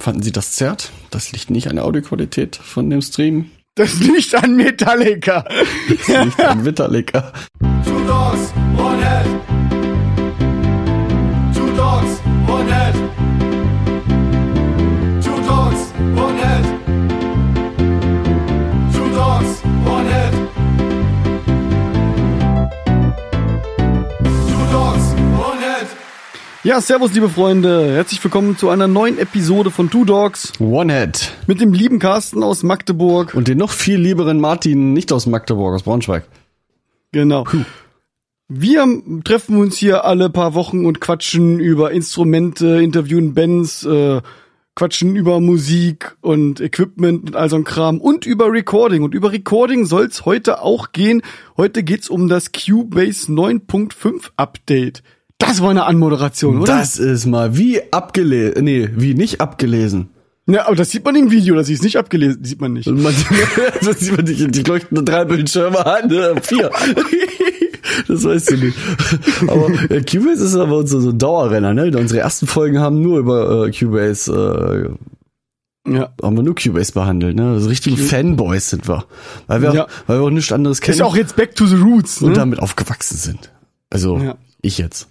Fanden Sie das zerrt? Das liegt nicht an der Audioqualität von dem Stream. Das liegt an Metallica. Das liegt an Metallica. Ja, servus, liebe Freunde. Herzlich willkommen zu einer neuen Episode von Two Dogs One-Head. mit dem lieben Carsten aus Magdeburg. Und den noch viel lieberen Martin, nicht aus Magdeburg, aus Braunschweig. Genau. Wir treffen uns hier alle paar Wochen und quatschen über Instrumente, interviewen Bands, äh, quatschen über Musik und Equipment und all so ein Kram und über Recording. Und über Recording soll's heute auch gehen. Heute geht's um das Cubase 9.5 Update. Das war eine Anmoderation, oder? Das ist mal wie abgelesen, nee, wie nicht abgelesen. Ja, aber das sieht man im Video, das ist nicht abgelesen, sieht man nicht. Man, das sieht man nicht, die leuchten drei Bildschirme an, ne? vier. Das weißt du nicht. Aber äh, Cubase ist aber unser so ein Dauerrenner, ne? Unsere ersten Folgen haben nur über äh, Cubase, äh, Ja. haben wir nur Cubase behandelt, ne? Also richtige Fanboys sind wir. Weil wir, Ja. auch, weil wir auch nichts anderes kennen Ist auch jetzt back to the roots, und ne? damit aufgewachsen sind. Also, Ja. Ich jetzt.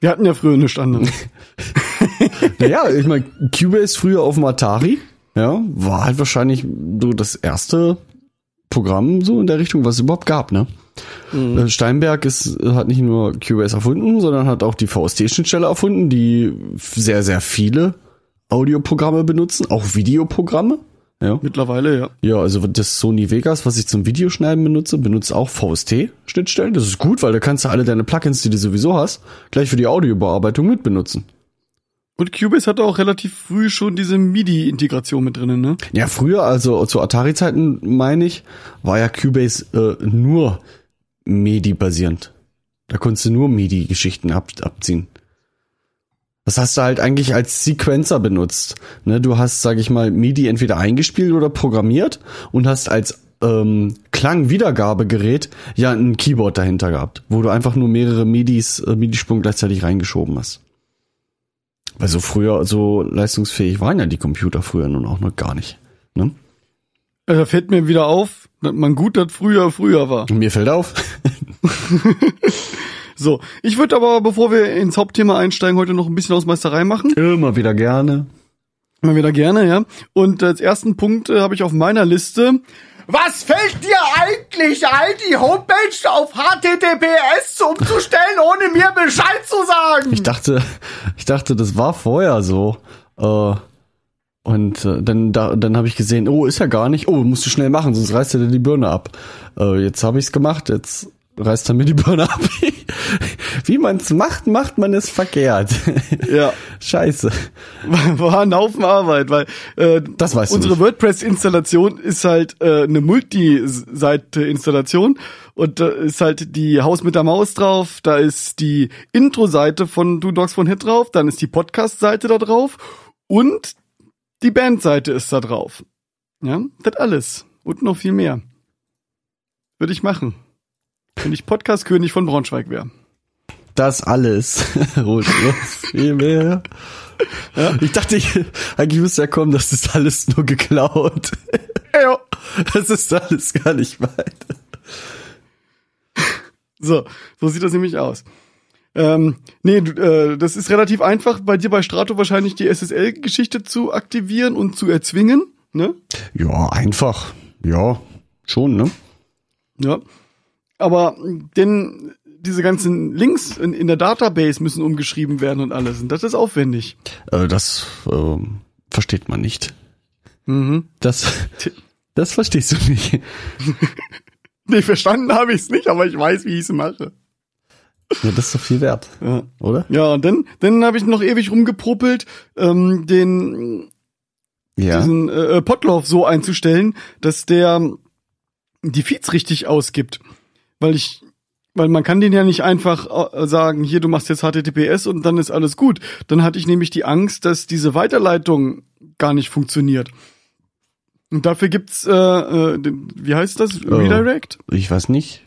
Wir hatten ja früher nichts anderes. Naja, ich meine, Cubase früher auf dem Atari, ja, war halt wahrscheinlich so das erste Programm so in der Richtung, was es überhaupt gab, ne? Äh, Steinberg ist, hat nicht nur Cubase erfunden, sondern hat auch die VST-Schnittstelle erfunden, die sehr, sehr viele Audioprogramme benutzen, auch Videoprogramme. Ja. Mittlerweile, ja. Ja, also das Sony Vegas, was ich zum Videoschneiden benutze, benutzt auch VST-Schnittstellen. Das ist gut, weil da kannst du alle deine Plugins, die du sowieso hast, gleich für die Audiobearbeitung mit benutzen. Und Cubase hatte auch relativ früh schon diese MIDI-Integration mit drinnen, ne? Ja, früher, also zu Atari-Zeiten, meine ich, war ja Cubase äh, nur MIDI-basierend. Da konntest du nur MIDI-Geschichten ab, abziehen. Das hast du halt eigentlich als Sequencer benutzt. Ne, du hast, sag ich mal, MIDI entweder eingespielt oder programmiert und hast als ähm, Klangwiedergabegerät ja ein Keyboard dahinter gehabt, wo du einfach nur mehrere MIDIs, äh, MIDI-Spuren gleichzeitig reingeschoben hast. Weil so früher, so leistungsfähig waren ja die Computer früher nun auch noch gar nicht. Ne? Äh, Da fällt mir wieder auf, dass man gut das früher früher war. Mir fällt auf, So, ich würde aber, bevor wir ins Hauptthema einsteigen, heute noch ein bisschen Hausmeisterei machen. immer wieder gerne. Mal wieder gerne, ja. Und als ersten Punkt äh, habe ich auf meiner Liste. Was fällt dir eigentlich ein, die Homepage auf HTTPS umzustellen, ohne mir Bescheid zu sagen? Ich dachte, ich dachte, das war vorher so. Äh, und äh, dann, da, dann habe ich gesehen, oh, ist ja gar nicht. Oh, musst du schnell machen, sonst reißt er dir die Birne ab. Äh, jetzt habe ich's gemacht, jetzt reißt er mir die Birne ab. Wie man's macht, macht man es verkehrt. Ja. Scheiße. war ein Haufen Arbeit, weil äh, Das weißt du unsere. WordPress-Installation ist halt äh, eine Multi-Seite-Installation und da ist halt die Haus mit der Maus drauf, da ist die Intro-Seite von Do Dogs von Hit drauf, dann ist die Podcast-Seite da drauf und die Band-Seite ist da drauf. Ja, das alles und noch viel mehr. Würde ich machen. Wenn ich Podcast-König von Braunschweig wäre. Das alles. Noch viel mehr. Ich dachte, ich, eigentlich müsste ja kommen, das ist alles nur geklaut. Ja. Das ist alles gar nicht weit. So, so sieht das nämlich aus. Ähm, nee, du, äh, das ist relativ einfach, bei dir bei Strato wahrscheinlich die SSL-Geschichte zu aktivieren und zu erzwingen, ne? Ja, einfach. Ja, schon, ne? Ja. Aber denn diese ganzen Links in, in der Database müssen umgeschrieben werden und alles. Und das ist aufwendig. Äh, das ähm, versteht man nicht. Mhm. Das, das verstehst du nicht. Nee, verstanden habe ich es nicht, aber ich weiß, wie ich es mache. Ja, das ist doch viel wert, Ja. oder? Ja, und dann, dann habe ich noch ewig rumgepruppelt, ähm, den Ja. diesen äh, Potlauf so einzustellen, dass der die Feeds richtig ausgibt. Weil ich, weil man kann den ja nicht einfach äh, sagen, hier, du machst jetzt HTTPS und dann ist alles gut. Dann hatte ich nämlich die Angst, dass diese Weiterleitung gar nicht funktioniert. Und dafür gibt's, äh, äh, wie heißt das? Redirect? Ich weiß nicht.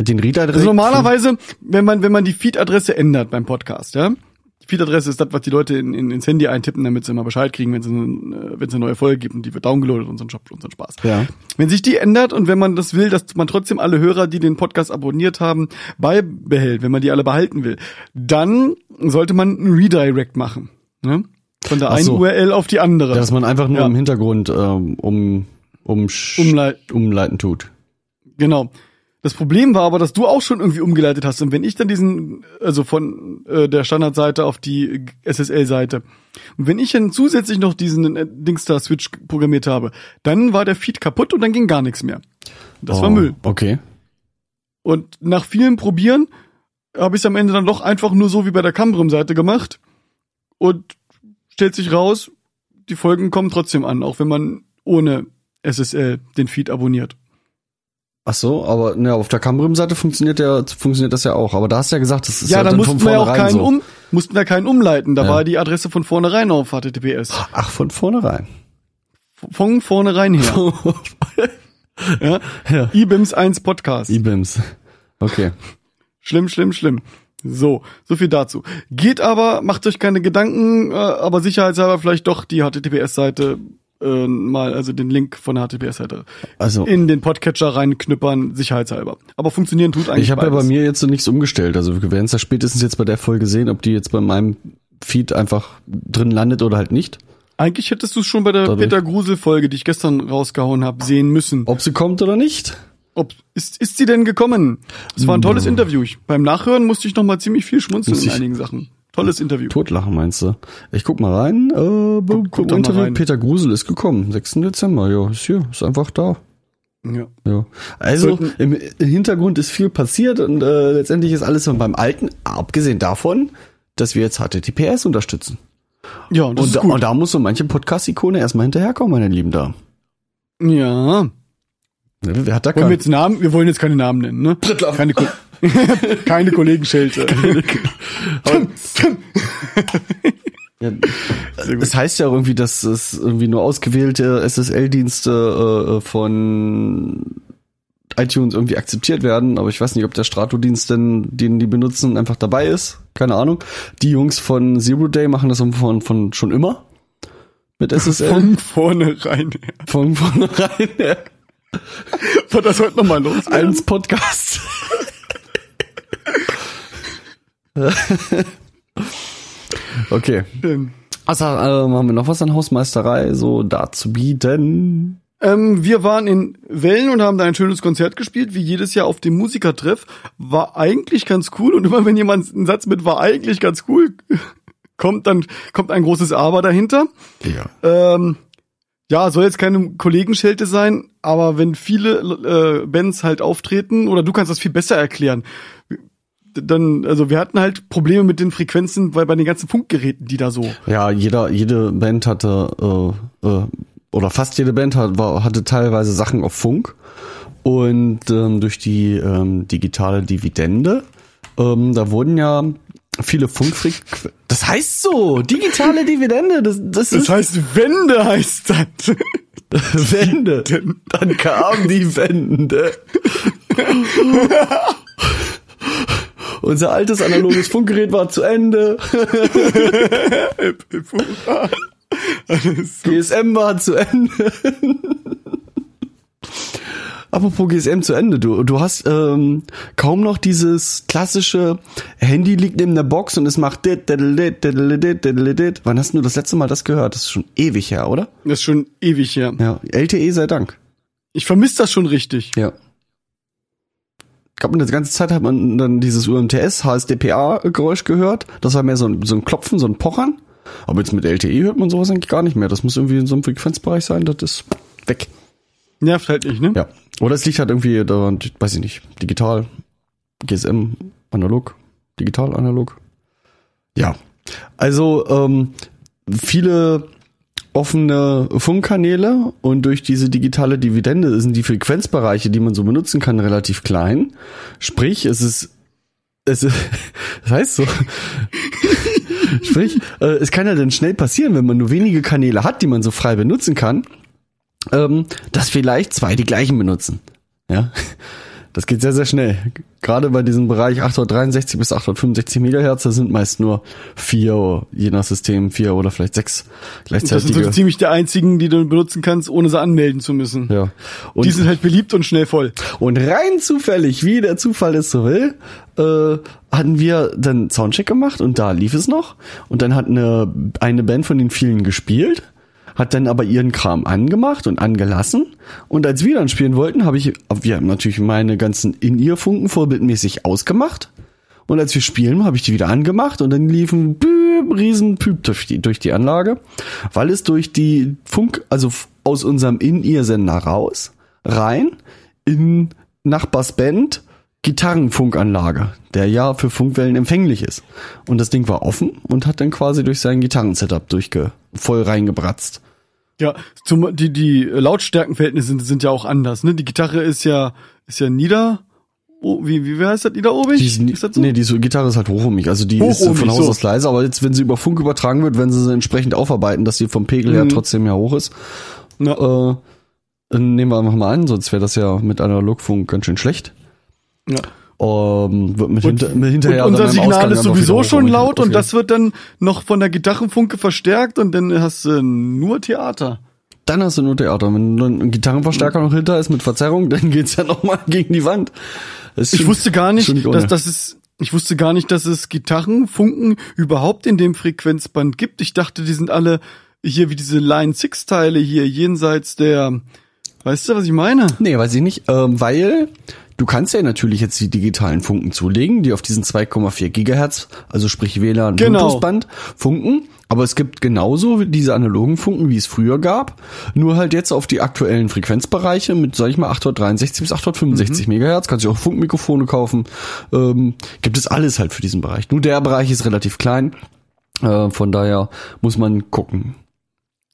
Den Reader direkt. Also normalerweise, wenn man, wenn man die Feed-Adresse ändert beim Podcast, ja. Feed-Adresse ist das, was die Leute in, in, ins Handy eintippen, damit sie immer Bescheid kriegen, wenn es eine, äh, eine neue Folge gibt und die wird downgeloadet und so ein Job und so ein Spaß. Ja. Wenn sich die ändert und wenn man das will, dass man trotzdem alle Hörer, die den Podcast abonniert haben, beibehält, wenn man die alle behalten will, dann sollte man ein Redirect machen. Ne? Von der Ach einen so. URL auf die andere. Dass man einfach nur Ja. im Hintergrund ähm, um, um Umleit- umleiten tut. Genau. Das Problem war aber, dass du auch schon irgendwie umgeleitet hast. Und wenn ich dann diesen, also von äh, der Standardseite auf die SSL-Seite, und wenn ich dann zusätzlich noch diesen äh, Dingstar-Switch programmiert habe, dann war der Feed kaputt und dann ging gar nichts mehr. Das war Oh, Müll. Okay. Und nach vielen Probieren habe ich es am Ende dann doch einfach nur so wie bei der Cambrim-Seite gemacht. Und stellt sich raus, die Folgen kommen trotzdem an, auch wenn man ohne SSL den Feed abonniert. Ach so, aber ne, auf der Cambrim-Seite funktioniert der, funktioniert das ja auch. Aber da hast du ja gesagt, das ist Ja, ja da dann mussten von wir ja auch keinen so. um, mussten wir keinen umleiten. Da Ja. war die Adresse von vornherein auf HTTPS. Ach, von vornherein. Von vornherein her. ja? Ja. IBIMS 1 Podcast. IBIMS. Okay. Schlimm, schlimm, schlimm. So, so viel dazu. Geht aber, macht euch keine Gedanken, äh, aber sicherheitshalber vielleicht doch die HTTPS-Seite äh, mal, also den Link von der HTTPS-Seite Also in den Podcatcher reinknüppern, sicherheitshalber. Aber funktionieren tut eigentlich ich habe ja bei mir jetzt so nichts umgestellt. Also wir werden es ja spätestens jetzt bei der Folge sehen, ob die jetzt bei meinem Feed einfach drin landet oder halt nicht. Eigentlich hättest du es schon bei der Dadurch- Peter Grusel-Folge, die ich gestern rausgehauen habe, sehen müssen. Ob sie kommt oder nicht. Ob, ist, ist sie denn gekommen? Es war ein tolles Interview. Ich, beim Nachhören musste ich noch mal ziemlich viel schmunzeln Muss in ich- einigen Sachen. Tolles Interview. Totlachen meinst du? Ich guck mal rein. Äh, guck, guck Interview. rein. Peter Grusel ist gekommen. 6. Dezember. Ja, ist hier. Ist einfach da. Ja. Ja. Also Sollten- im Hintergrund ist viel passiert und äh, letztendlich ist alles beim Alten, abgesehen davon, dass wir jetzt HTTPS unterstützen. Ja, und ist da- gut. und da muss so manche Podcast-Ikone erstmal hinterherkommen, meine Lieben da. ja. Wer hat da Wollen wir jetzt Namen? Wir wollen jetzt keine Namen nennen, ne? Keine, keine Kollegenschelte. Ja, das heißt ja irgendwie, dass es irgendwie nur ausgewählte SSL-Dienste äh, von iTunes irgendwie akzeptiert werden, aber ich weiß nicht, ob der Strato-Dienst denn, den die benutzen, einfach dabei ist. Keine Ahnung. Die Jungs von Zero Day machen das von, von schon immer mit SSL. Von vornherein her. Von vornherein her. War das heute nochmal los? Eins Podcast. okay. Ähm, Also, ähm, haben wir noch was an Hausmeisterei so dazu bieten? Ähm, wir waren in Wellen und haben da ein schönes Konzert gespielt, wie jedes Jahr auf dem Musikertreff. War eigentlich ganz cool und immer wenn jemand einen Satz mit war eigentlich ganz cool kommt, dann kommt ein großes Aber dahinter. Ja. Ähm, ja, soll jetzt keine Kollegenschelte sein, aber wenn viele äh, Bands halt auftreten, oder du kannst das viel besser erklären, dann, also wir hatten halt Probleme mit den Frequenzen bei, bei den ganzen Funkgeräten, die da so. Ja, jeder, jede Band hatte, äh, äh, oder fast jede Band hat, war, hatte teilweise Sachen auf Funk. Und ähm, durch die ähm, digitale Dividende, ähm, da wurden ja viele Funkfrequenzen. Das heißt so, digitale Dividende, das, das, Das ist heißt, Wende heißt das. Wende. Dann kam die Wende. Unser altes analoges Funkgerät war zu Ende. GSM war zu Ende. Apropos GSM zu Ende, du, du hast ähm, kaum noch dieses klassische Handy liegt neben der Box und es macht dit, diddle-dit, diddle-dit, diddle-dit. Wann hast du das letzte Mal das gehört? Das ist schon ewig her, oder? Das ist schon ewig her. Ja, LTE sei Dank. Ich vermisse das schon richtig. Ja. Gab eine ganze Zeit hat man dann dieses UMTS, HSDPA-Geräusch gehört. Das war mehr so ein, so ein Klopfen, so ein Pochern. Aber jetzt mit LTE hört man sowas eigentlich gar nicht mehr. Das muss irgendwie in so einem Frequenzbereich sein, das ist weg. Nervt halt nicht, ne? Ja. Oder es liegt halt irgendwie da, weiß ich nicht, digital, GSM, analog, digital, analog. Ja. Also, ähm, viele offene Funkkanäle und durch diese digitale Dividende sind die Frequenzbereiche, die man so benutzen kann, relativ klein. Sprich, es ist, es ist, das heißt so. Sprich, äh, es kann ja dann schnell passieren, wenn man nur wenige Kanäle hat, die man so frei benutzen kann, ähm, dass vielleicht zwei die gleichen benutzen. Ja. Das geht sehr, sehr schnell. Gerade bei diesem Bereich 863 bis 865 Megahertz, da sind meist nur vier, je nach System, vier oder vielleicht sechs Das sind so ziemlich die einzigen, die du benutzen kannst, ohne sie anmelden zu müssen. Ja. Und, Die sind halt beliebt und schnell voll. und rein zufällig, wie der Zufall es so will, äh, hatten wir dann Soundcheck gemacht und da lief es noch. Und dann hat eine, eine Band von den vielen gespielt, hat dann aber ihren Kram angemacht und angelassen. Und als wir dann spielen wollten, habe ich, wir haben natürlich meine ganzen In-Ear-Funken vorbildmäßig ausgemacht. Und als wir spielen, habe ich die wieder angemacht und dann liefen Büb, riesen Püb durch die, durch die Anlage, weil es durch die Funk, also aus unserem In-Ear-Sender raus, rein, in Nachbarsband Gitarrenfunkanlage, der ja für Funkwellen empfänglich ist. Und das Ding war offen und hat dann quasi durch sein Gitarrensetup durchge voll reingebratzt. Ja, zum, die, die Lautstärkenverhältnisse sind, sind ja auch anders, ne? Die Gitarre ist ja, ist ja nieder, oh, wie, wie heißt das, niederobig? Die ist, ist das so? Nee, die Gitarre ist halt hochohmig. Also die ist Hochohmig, von Haus so. aus leise, aber jetzt, wenn sie über Funk übertragen wird, wenn sie sie entsprechend aufarbeiten, dass sie vom Pegel her Mhm. trotzdem ja hoch ist, Ja. äh, dann nehmen wir einfach mal an, sonst wäre das ja mit Analogfunk ganz schön schlecht. ja. Ähm, wird mit, hinter, mit hinterher und unser Signal Ausgang ist sowieso schon laut und das wird dann noch von der Gitarrenfunke verstärkt und dann hast du nur Theater. Dann hast du nur Theater. Wenn ein Gitarrenverstärker noch hinter ist mit Verzerrung, dann geht's ja noch mal gegen die Wand. Ich schon- wusste gar nicht, nicht dass das ist, ich wusste gar nicht, dass es Gitarrenfunken überhaupt in dem Frequenzband gibt. Ich dachte, die sind alle hier wie diese Line 6 Teile hier jenseits der, weißt du, was ich meine? Nee, weiß ich nicht, ähm, weil du kannst ja natürlich jetzt die digitalen Funken zulegen, die auf diesen 2,4 Gigahertz, also sprich WLAN Genau. Bluetooth-Band funken. Aber es gibt genauso diese analogen Funken, wie es früher gab, nur halt jetzt auf die aktuellen Frequenzbereiche mit, sag ich mal, 863 bis 865 Megahertz. Kannst du auch Funkmikrofone kaufen. Ähm, gibt es alles halt für diesen Bereich. Nur der Bereich ist relativ klein. Äh, von daher muss man gucken.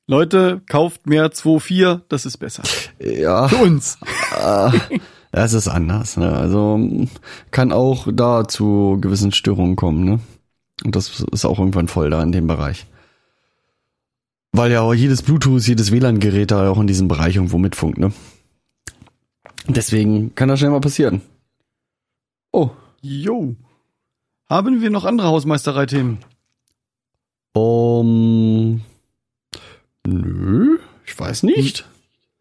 Leute, kauft mehr 2.4, das ist besser. Ja. Für uns. Es ist anders, ne? Also kann auch da zu gewissen Störungen kommen, ne? Und das ist auch irgendwann voll da in dem Bereich. Weil ja auch jedes Bluetooth, jedes WLAN-Gerät da auch in diesem Bereich irgendwo mitfunkt, ne? Deswegen kann das schnell mal passieren. Oh. Jo. Haben wir noch andere Hausmeisterei-Themen? Um, nö, ich weiß nicht.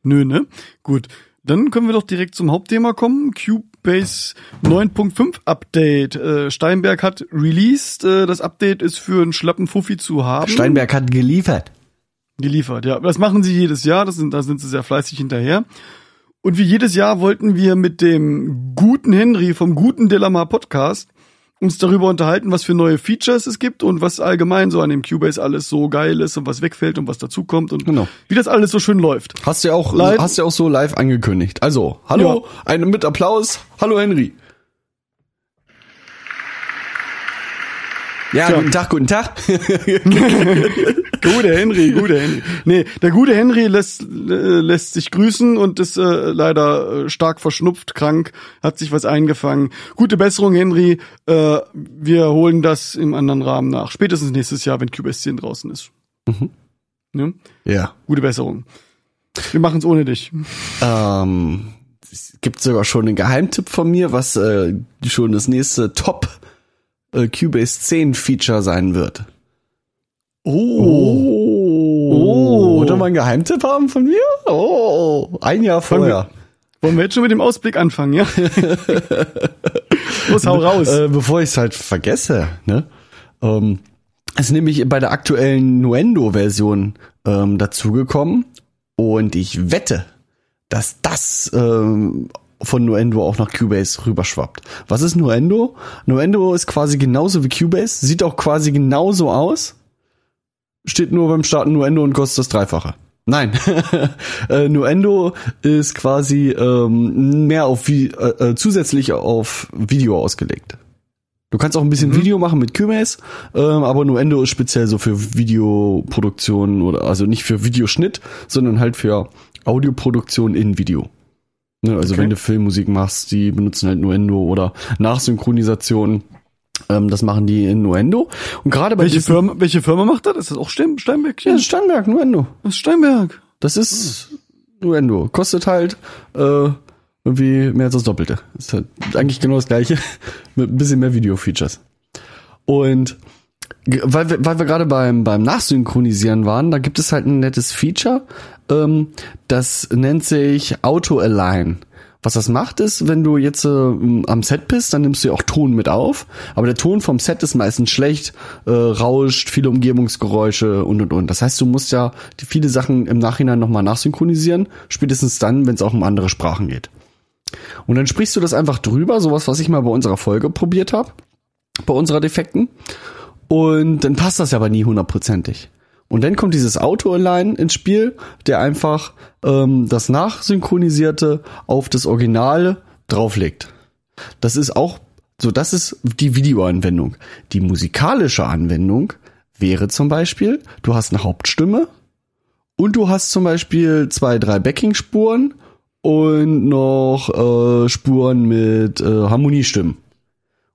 Nö, ne? Gut. Dann können wir doch direkt zum Hauptthema kommen. Cubase 9.5 Update. Äh, Steinberg hat released. Äh, das Update ist für einen schlappen Fuffi zu haben. Steinberg hat geliefert. Geliefert, ja. Das machen sie jedes Jahr. Das sind, da sind sie sehr fleißig hinterher. Und wie jedes Jahr wollten wir mit dem guten Henry vom guten Delamar Podcast uns darüber unterhalten, was für neue Features es gibt und was allgemein so an dem Cubase alles so geil ist und was wegfällt und was dazukommt und Genau. wie das alles so schön läuft. Hast du ja auch, Live- hast du ja auch so live angekündigt. Also, hallo, eine mit Applaus. Hallo Henry. Ja, Tja. guten Tag, guten Tag. Gute Henry, gute Henry. Nee, der gute Henry lässt, äh, lässt sich grüßen und ist äh, leider äh, stark verschnupft, krank, hat sich was eingefangen. Gute Besserung, Henry. Äh, wir holen das im anderen Rahmen nach. Spätestens nächstes Jahr, wenn Cubase 10 draußen ist. Ne? ja. Gute Besserung. Wir machen es ohne dich. Ähm, es gibt sogar schon einen Geheimtipp von mir, was äh, schon das nächste Top äh, Cubase 10 Feature sein wird. Oh. Oh. Wollt ihr mal einen Geheimtipp haben von mir? Oh, ein Jahr vorher. Wollen wir jetzt schon mit dem Ausblick anfangen, ja? Los, hau raus. Äh, bevor ich es halt vergesse, ne? Ähm, ist nämlich bei der aktuellen Nuendo-Version ähm, dazugekommen und ich wette, dass das ähm, von Nuendo auch nach Cubase rüberschwappt. Was ist Nuendo? Nuendo ist quasi genauso wie Cubase, sieht auch quasi genauso aus, steht nur beim Starten Nuendo und kostet das Dreifache. Nein, äh, Nuendo ist quasi ähm, mehr auf wie, äh, äh, zusätzlich auf Video ausgelegt. Du kannst auch ein bisschen Video machen mit Cubase, ähm, aber Nuendo ist speziell so für Videoproduktion oder also nicht für Videoschnitt, sondern halt für Audioproduktion in Video. Ne, also Okay. wenn du Filmmusik machst, die benutzen halt Nuendo oder Nachsynchronisation. Ähm, das machen die in Nuendo. Und gerade bei welche, diesen- Firma, welche Firma macht das? Ist das auch Stein, Steinberg? Ja, das ist Steinberg, Nuendo. Das ist Steinberg. Das ist Nuendo. Kostet halt äh, irgendwie mehr als das Doppelte. Ist halt eigentlich genau das gleiche, mit ein bisschen mehr Video-Features. Und weil wir, weil wir gerade beim, beim Nachsynchronisieren waren, da gibt es halt ein nettes Feature, ähm, das nennt sich Auto-Align. Was das macht ist, wenn du jetzt äh, am Set bist, dann nimmst du ja auch Ton mit auf, aber der Ton vom Set ist meistens schlecht, äh, rauscht, viele Umgebungsgeräusche und und und. Das heißt, du musst ja die viele Sachen im Nachhinein nochmal nachsynchronisieren, spätestens dann, wenn es auch um andere Sprachen geht. Und dann sprichst du das einfach drüber, sowas, was ich mal bei unserer Folge probiert habe, bei unserer Defekten. Und dann passt das ja aber nie hundertprozentig. Und dann kommt dieses Auto-Align ins Spiel, der einfach ähm, das Nachsynchronisierte auf das Originale drauflegt. Das ist auch, so das ist die Videoanwendung. Die musikalische Anwendung wäre zum Beispiel, du hast eine Hauptstimme und du hast zum Beispiel zwei, drei Backing-Spuren und noch äh, Spuren mit äh, Harmoniestimmen.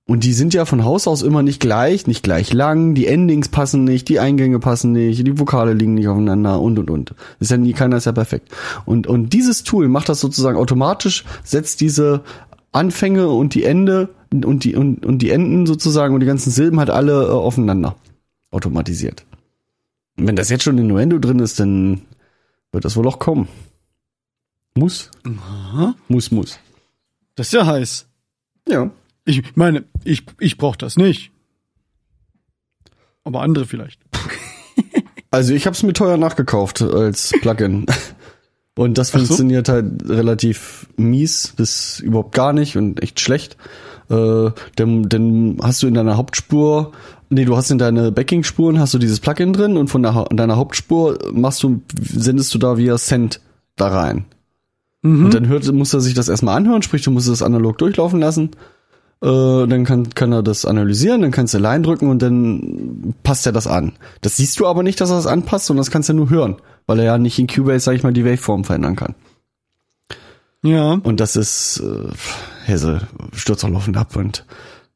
Und die sind ja von Haus aus immer nicht gleich, nicht gleich lang, die Endings passen nicht, die Eingänge passen nicht, die Vokale liegen nicht aufeinander und und und. Ist ja nie, keiner ist ja perfekt. Und, und dieses Tool macht das sozusagen automatisch, setzt diese Anfänge und die Ende und die, und, und die Enden sozusagen und die ganzen Silben halt alle äh, aufeinander. Automatisiert. Und wenn das jetzt schon in Nuendo drin ist, dann wird das wohl auch kommen. Muss. Aha. Muss, muss. Das ist ja heiß. Ja. Ich meine, ich, ich brauche das nicht. Aber andere vielleicht. Also ich habe es mir teuer nachgekauft als Plugin. Und das so. funktioniert halt relativ mies bis überhaupt gar nicht und echt schlecht. Äh, denn, denn hast du in deiner Hauptspur, nee, du hast in deine Backing-Spuren hast du dieses Plugin drin und von der, deiner Hauptspur machst du, sendest du da via Send da rein. Und dann hört, muss er sich das erstmal anhören, sprich, du musst es analog durchlaufen lassen. Äh, dann kann, kann er das analysieren, dann kannst du Line drücken und dann passt er das an. Das siehst du aber nicht, dass er das anpasst, sondern das kannst du nur hören, weil er ja nicht in Cubase, sag ich mal, die Waveform verändern kann. Ja. Und das ist äh, Hesse, stürzt auch laufend ab und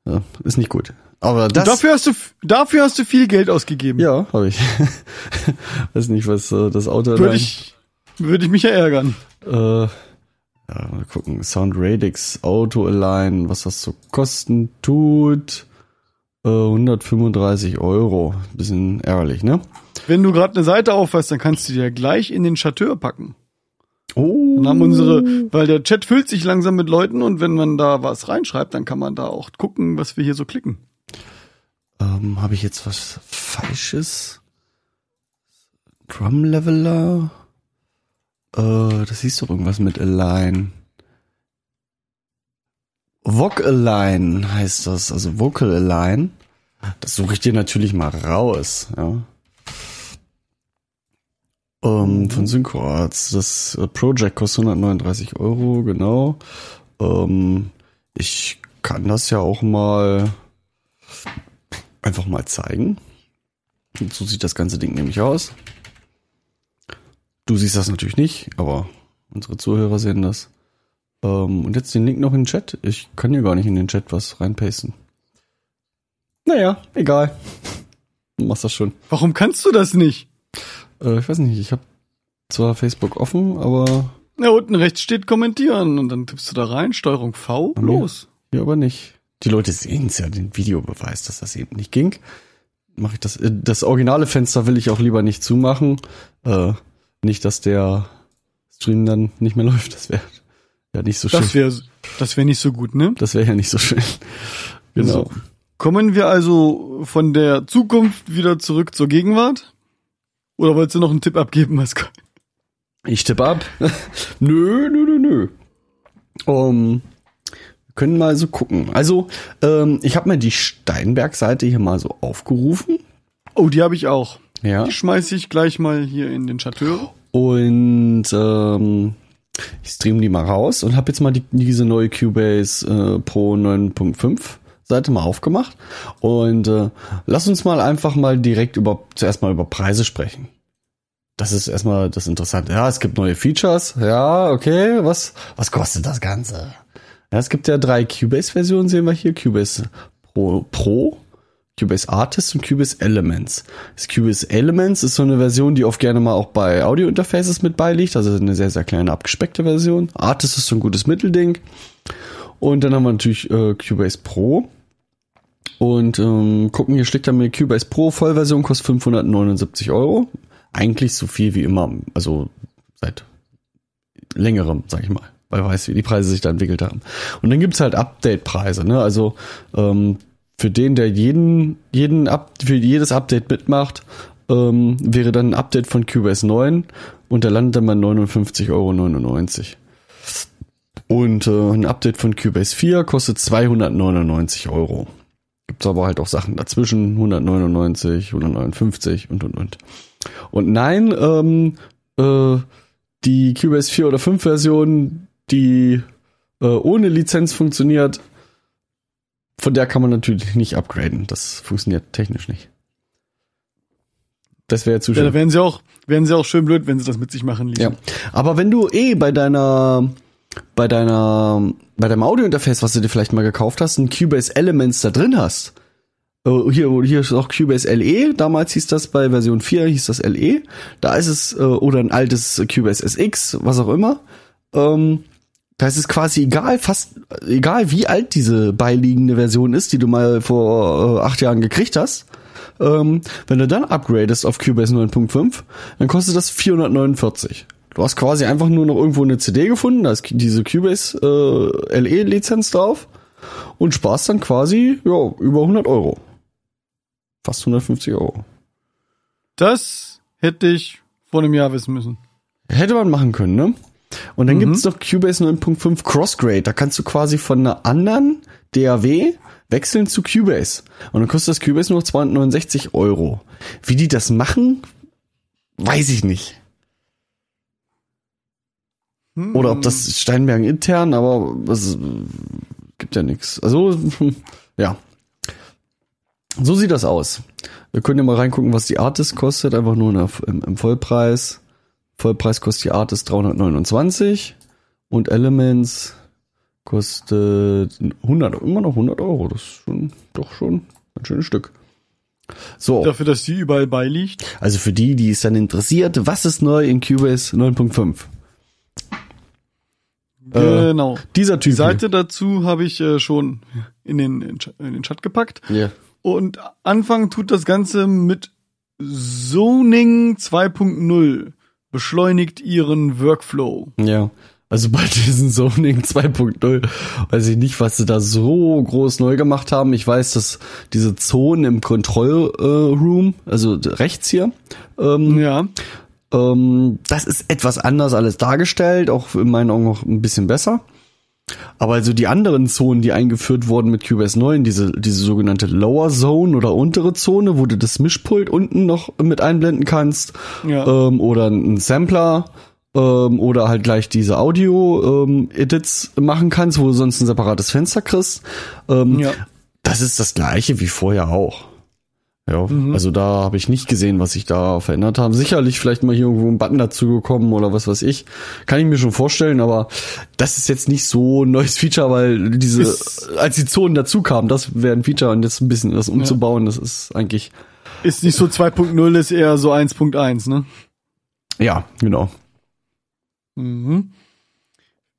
äh, ist nicht gut. Aber das dafür hast du, dafür hast du viel Geld ausgegeben. ja, habe ich. Weiß nicht, was äh, das Auto Würde ich, würde ich mich ja ärgern. Äh, ja, mal gucken. Sound Radix, Auto Align, was das so kosten tut. Äh, 135 Euro. Bisschen ärgerlich, ne? Wenn du gerade eine Seite aufhast, dann kannst du die ja gleich in den Chateur packen. Oh. Dann haben unsere, weil der Chat füllt sich langsam mit Leuten und wenn man da was reinschreibt, dann kann man da auch gucken, was wir hier so klicken. Ähm, Habe ich jetzt was Falsches? Drum Leveler? Äh, das hieß doch irgendwas mit Align. Voc Align heißt das, also Vocal Align. Das suche ich dir natürlich mal raus, ja. Ähm, von Synchroarts. Das äh, Project kostet 139 Euro, genau. Ähm, ich kann das ja auch mal einfach mal zeigen. Und so sieht das ganze Ding nämlich aus. Du siehst das natürlich nicht, aber unsere Zuhörer sehen das. Ähm, und jetzt den Link noch in den Chat. Ich kann hier gar nicht in den Chat was reinpasten. Naja, egal. Du machst das schon. Warum kannst du das nicht? Äh, ich weiß nicht, ich habe zwar Facebook offen, aber Na, unten rechts steht kommentieren und dann tippst du da rein, Steuerung V, Ja. los. hier aber nicht. Die Leute sehen es ja, den Videobeweis, dass das eben nicht ging. Mache ich das. äh, Das originale Fenster will ich auch lieber nicht zumachen. Äh, nicht, dass der Stream dann nicht mehr läuft. Das wäre ja nicht so schön. Das wäre das wär nicht so gut, ne? Das wäre ja nicht so schön. Genau. So. Kommen wir also von der Zukunft wieder zurück zur Gegenwart? Oder wolltest du noch einen Tipp abgeben, was Ich tippe ab. nö, nö, nö, nö. Um, wir können mal so gucken. Also, ähm, ich habe mir die Steinberg-Seite hier mal so aufgerufen. Oh, die habe ich auch. Ja. Die schmeiße ich gleich mal hier in den Chateur. Und ähm, ich stream die mal raus und habe jetzt mal die, diese neue Cubase äh, Pro 9.5 Seite mal aufgemacht. Und äh, lass uns mal einfach mal direkt über zuerst mal über Preise sprechen. Das ist erstmal das Interessante. Ja, es gibt neue Features. Ja, okay. Was, was kostet das Ganze? Ja, es gibt ja drei Cubase-Versionen, sehen wir hier. Cubase Pro, Pro Cubase Artist und Cubase Elements. Das Cubase Elements ist so eine Version, die oft gerne mal auch bei Audio-Interfaces mit beiliegt, also eine sehr, sehr kleine abgespeckte Version. Artist ist so ein gutes Mittelding. Und dann haben wir natürlich äh, Cubase Pro. Und ähm, gucken, hier schlägt er mir Cubase Pro Vollversion, kostet 579 Euro. Eigentlich so viel wie immer, also seit längerem, sag ich mal, weil weiß, wie die Preise sich da entwickelt haben. Und dann gibt's halt Update-Preise, ne? Also ähm, für den, der jeden, jeden Up, für jedes Update mitmacht, ähm, wäre dann ein Update von Cubase 9 und der landet dann bei 59,99 Euro. Und äh, ein Update von Cubase 4 kostet 299 Euro. Gibt's aber halt auch Sachen dazwischen, 199, 159 und und und. Und nein, ähm, äh, die Cubase 4 oder 5 Version, die äh, ohne Lizenz funktioniert, von der kann man natürlich nicht upgraden. Das funktioniert technisch nicht. Das wäre zu Ja, da schön. wären sie auch, wären sie auch schön blöd, wenn sie das mit sich machen ließen. Ja. Aber wenn du eh bei deiner bei deiner bei deinem Audiointerface, was du dir vielleicht mal gekauft hast, ein Cubase Elements da drin hast. äh, Hier, hier ist auch Cubase LE, damals hieß das bei Version 4, hieß das LE. Da ist es, äh, oder ein altes Cubase SX, was auch immer. Ähm, da ist es quasi egal, fast egal wie alt diese beiliegende Version ist, die du mal vor äh, acht Jahren gekriegt hast. Ähm, wenn du dann upgradest auf Cubase 9.5, dann kostet das 449. Du hast quasi einfach nur noch irgendwo eine CD gefunden, da ist diese Cubase äh, LE-Lizenz drauf und sparst dann quasi ja, über 100 Euro. Fast 150 Euro. Das hätte ich vor einem Jahr wissen müssen. Hätte man machen können, ne? Und dann gibt's noch Cubase 9.5 Crossgrade. Da kannst du quasi von einer anderen DAW wechseln zu Cubase. Und dann kostet das Cubase nur 269 Euro. Wie die das machen, weiß ich nicht. Oder ob das Steinbergen intern, aber es gibt ja nichts. Also, ja. So sieht das aus. Wir können ja mal reingucken, was die Artist kostet, einfach nur im Vollpreis. Vollpreis kostet die Artist 329 und Elements kostet 100, immer noch 100 Euro. Das ist schon, doch schon ein schönes Stück. So, Dafür, dass die überall beiliegt. also für die, die es dann interessiert, was ist neu in Cubase 9.5? Äh, Genau. Dieser Typ. Die Seite dazu habe ich äh, schon in den, in den Chat gepackt. Ja. Und anfangen tut das Ganze mit Zoning 2.0. Beschleunigt ihren Workflow. Ja. Also bei diesem Zoning 2.0 weiß ich nicht, was sie da so groß neu gemacht haben. Ich weiß, dass diese Zonen im Control äh, Room, also rechts hier, ähm, Ja. ähm, das ist etwas anders alles dargestellt, auch in meinen Augen noch ein bisschen besser. Aber also die anderen Zonen, die eingeführt wurden mit Cubase 9, diese, diese sogenannte Lower Zone oder untere Zone, wo du das Mischpult unten noch mit einblenden kannst, Ja. ähm, oder ein Sampler, ähm, oder halt gleich diese Audio-Edits machen kannst, wo du sonst ein separates Fenster kriegst. Ähm, Ja. Das ist das gleiche wie vorher auch. Ja, also da habe ich nicht gesehen, was sich da verändert haben. Sicherlich vielleicht mal hier irgendwo ein Button dazu gekommen oder was weiß ich. Kann ich mir schon vorstellen, aber das ist jetzt nicht so ein neues Feature, weil diese, Ist- als die Zonen dazu kamen, das wäre ein Feature und jetzt ein bisschen das umzubauen, das ist eigentlich, Ist nicht so 2.0, ist eher so 1.1, ne? ja, genau. Mhm.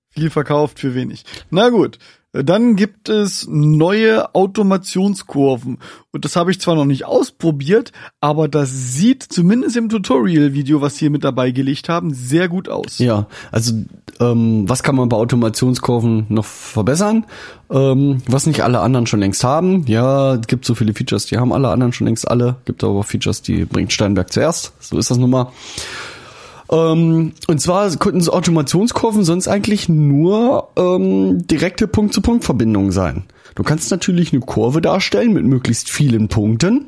Viel verkauft für wenig. Na gut. Dann gibt es neue Automationskurven. Und das habe ich zwar noch nicht ausprobiert, aber das sieht zumindest im Tutorial-Video, was sie hier mit dabei gelegt haben, sehr gut aus. Ja, also ähm, was kann man bei Automationskurven noch verbessern? Ähm, was nicht alle anderen schon längst haben. Ja, es gibt so viele Features, die haben alle anderen schon längst alle. Gibt aber Features, die bringt Steinberg zuerst. So ist das nun mal. Ähm, und zwar könnten so Automationskurven sonst eigentlich nur ähm, direkte Punkt-zu-Punkt-Verbindungen sein. Du kannst natürlich eine Kurve darstellen mit möglichst vielen Punkten.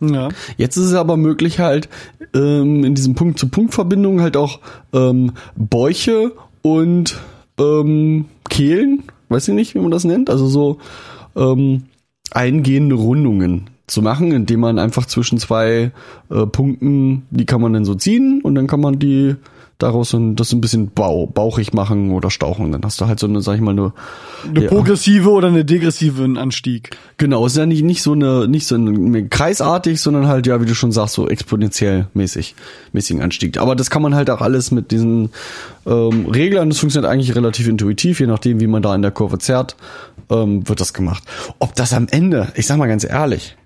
Ja. Jetzt ist es aber möglich halt ähm, in diesen Punkt-zu-Punkt-Verbindungen halt auch ähm, Bäuche und ähm, Kehlen, weiß ich nicht, wie man das nennt, also so ähm, eingehende Rundungen zu machen, indem man einfach zwischen zwei äh, Punkten, die kann man dann so ziehen und dann kann man die daraus so ein, das ein bisschen bau, bauchig machen oder stauchen. Dann hast du halt so eine, sag ich mal, eine, Eine ja, progressive oder eine degressive Anstieg. Genau, ist ja nicht, nicht so eine, nicht so ein, kreisartig, sondern halt, ja, wie du schon sagst, so exponentiell mäßig, mäßigen Anstieg. Aber das kann man halt auch alles mit diesen ähm, Reglern, das funktioniert eigentlich relativ intuitiv, je nachdem, wie man da in der Kurve zerrt, ähm, wird das gemacht. Ob das am Ende, ich sag mal ganz ehrlich,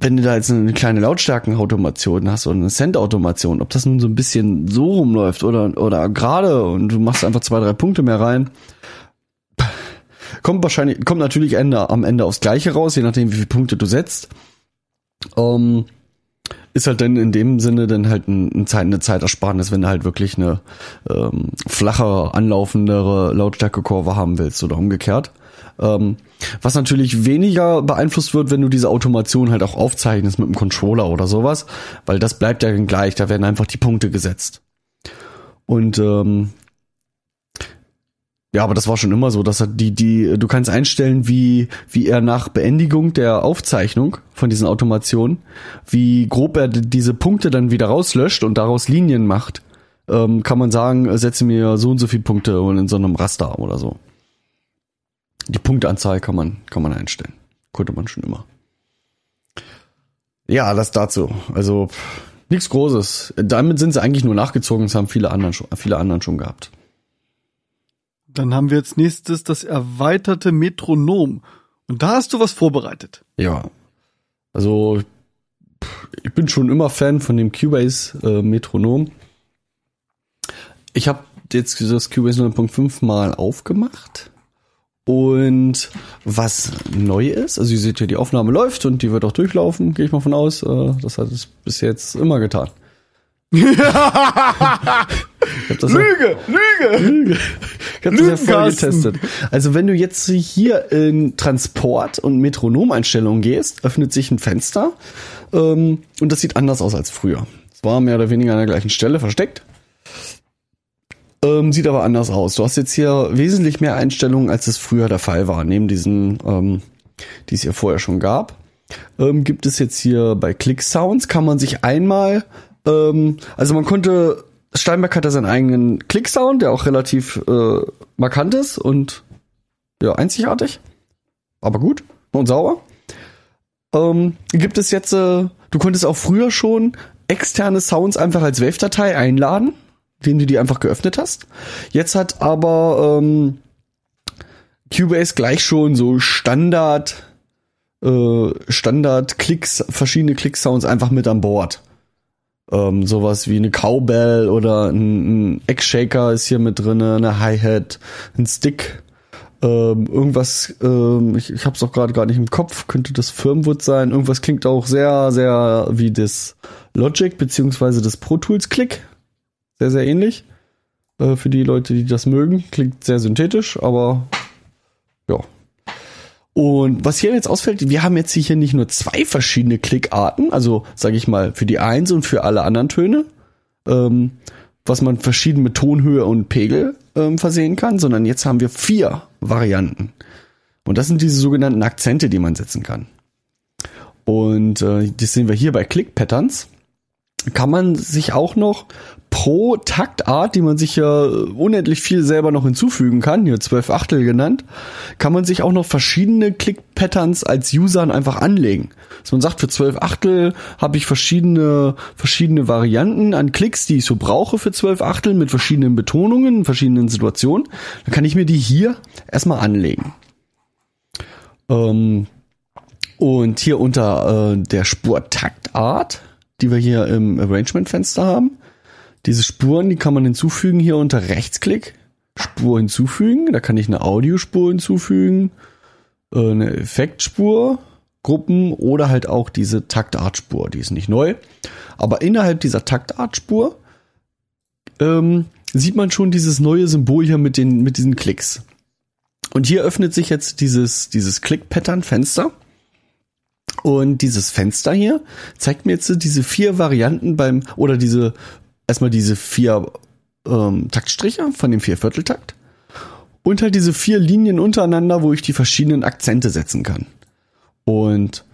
wenn du da jetzt eine kleine Lautstärkenautomation hast oder eine Cent-Automation, ob das nun so ein bisschen so rumläuft oder, oder gerade und du machst einfach zwei, drei Punkte mehr rein, kommt wahrscheinlich, kommt natürlich Ende, am Ende aufs Gleiche raus, je nachdem, wie viele Punkte du setzt. Ähm, ist halt dann in dem Sinne dann halt ein, Zeit, eine Zeitersparnis, wenn du halt wirklich eine ähm, flachere, anlaufendere Lautstärkekurve haben willst oder umgekehrt. Ähm, was natürlich weniger beeinflusst wird, wenn du diese Automation halt auch aufzeichnest mit einem Controller oder sowas, weil das bleibt ja gleich, da werden einfach die Punkte gesetzt. Und ähm, ja, aber das war schon immer so, dass er die, die, du kannst einstellen, wie, wie er nach Beendigung der Aufzeichnung von diesen Automationen, wie grob er diese Punkte dann wieder rauslöscht und daraus Linien macht. Ähm, kann man sagen, setze mir so und so viele Punkte in so einem Raster oder so. Die Punkteanzahl kann man, kann man einstellen. Konnte man schon immer. Ja, das dazu. Also, nichts Großes. Damit sind sie eigentlich nur nachgezogen, das haben viele anderen schon, viele anderen schon gehabt. Dann haben wir jetzt nächstes das erweiterte Metronom. Und da hast du was vorbereitet. Ja. Also, ich bin schon immer Fan von dem Cubase äh, Metronom. Ich habe jetzt das Cubase 9.5 mal aufgemacht. Und was neu ist, also ihr seht ja, die Aufnahme läuft und die wird auch durchlaufen, gehe ich mal von aus. Äh, das hat es bis jetzt immer getan. Das ja- Lüge, Lüge! Lüge. Ich hab das ja voll getestet. Also wenn du jetzt hier in Transport- und Metronomeinstellungen gehst, öffnet sich ein Fenster ähm, und das sieht anders aus als früher. Es war mehr oder weniger an der gleichen Stelle versteckt. Ähm, sieht aber anders aus. Du hast jetzt hier wesentlich mehr Einstellungen, als es früher der Fall war. Neben diesen, ähm, die es hier vorher schon gab, ähm, gibt es jetzt hier bei Click Sounds, kann man sich einmal, ähm, also man konnte, Steinberg hat da seinen eigenen Click Sound, der auch relativ äh, markant ist und ja, einzigartig. Aber gut und sauber. Ähm, gibt es jetzt, äh, du konntest auch früher schon externe Sounds einfach als Wave-Datei einladen, indem du die einfach geöffnet hast. Jetzt hat aber ähm, Cubase gleich schon so Standard äh, Standard Klicks, verschiedene Click-Sounds einfach mit an Bord. Ähm, sowas wie eine Cowbell oder ein, ein Eggshaker ist hier mit drinne, eine Hi-Hat, ein Stick, ähm, irgendwas, ähm, ich, ich hab's auch gerade gar nicht im Kopf, könnte das Firmwood sein. Irgendwas klingt auch sehr, sehr wie das Logic beziehungsweise das Pro Tools Click. Sehr, sehr ähnlich. Äh, für die Leute, die das mögen. Klingt sehr synthetisch, aber ja. Und was hier jetzt ausfällt, wir haben jetzt hier nicht nur zwei verschiedene Klickarten, also sage ich mal für die Eins und für alle anderen Töne, ähm, was man verschieden mit Tonhöhe und Pegel ähm, versehen kann, sondern jetzt haben wir vier Varianten. Und das sind diese sogenannten Akzente, die man setzen kann. Und äh, das sehen wir hier bei Click Patterns. Kann man sich auch noch pro Taktart, die man sich ja unendlich viel selber noch hinzufügen kann, hier 12 Achtel genannt, kann man sich auch noch verschiedene Click-Patterns als Usern einfach anlegen. Dass man sagt, für 12 Achtel habe ich verschiedene, verschiedene Varianten an Klicks, die ich so brauche für 12 Achtel mit verschiedenen Betonungen, verschiedenen Situationen. Dann kann ich mir die hier erstmal anlegen. Ähm, und hier unter äh, der Spur Taktart, die wir hier im Arrangement-Fenster haben, diese Spuren, die kann man hinzufügen hier unter Rechtsklick. Spur hinzufügen. Da kann ich eine Audiospur hinzufügen, äh, eine Effektspur, Gruppen oder halt auch diese Taktartspur. Die ist nicht neu. Aber innerhalb dieser Taktartspur ähm, sieht man schon dieses neue Symbol hier mit, den, mit diesen Klicks. Und hier öffnet sich jetzt dieses, dieses Click-Pattern-Fenster. Und dieses Fenster hier zeigt mir jetzt diese vier Varianten beim, oder diese, erstmal diese vier ähm, Taktstriche von dem Viervierteltakt. Und halt diese vier Linien untereinander, wo ich die verschiedenen Akzente setzen kann. Und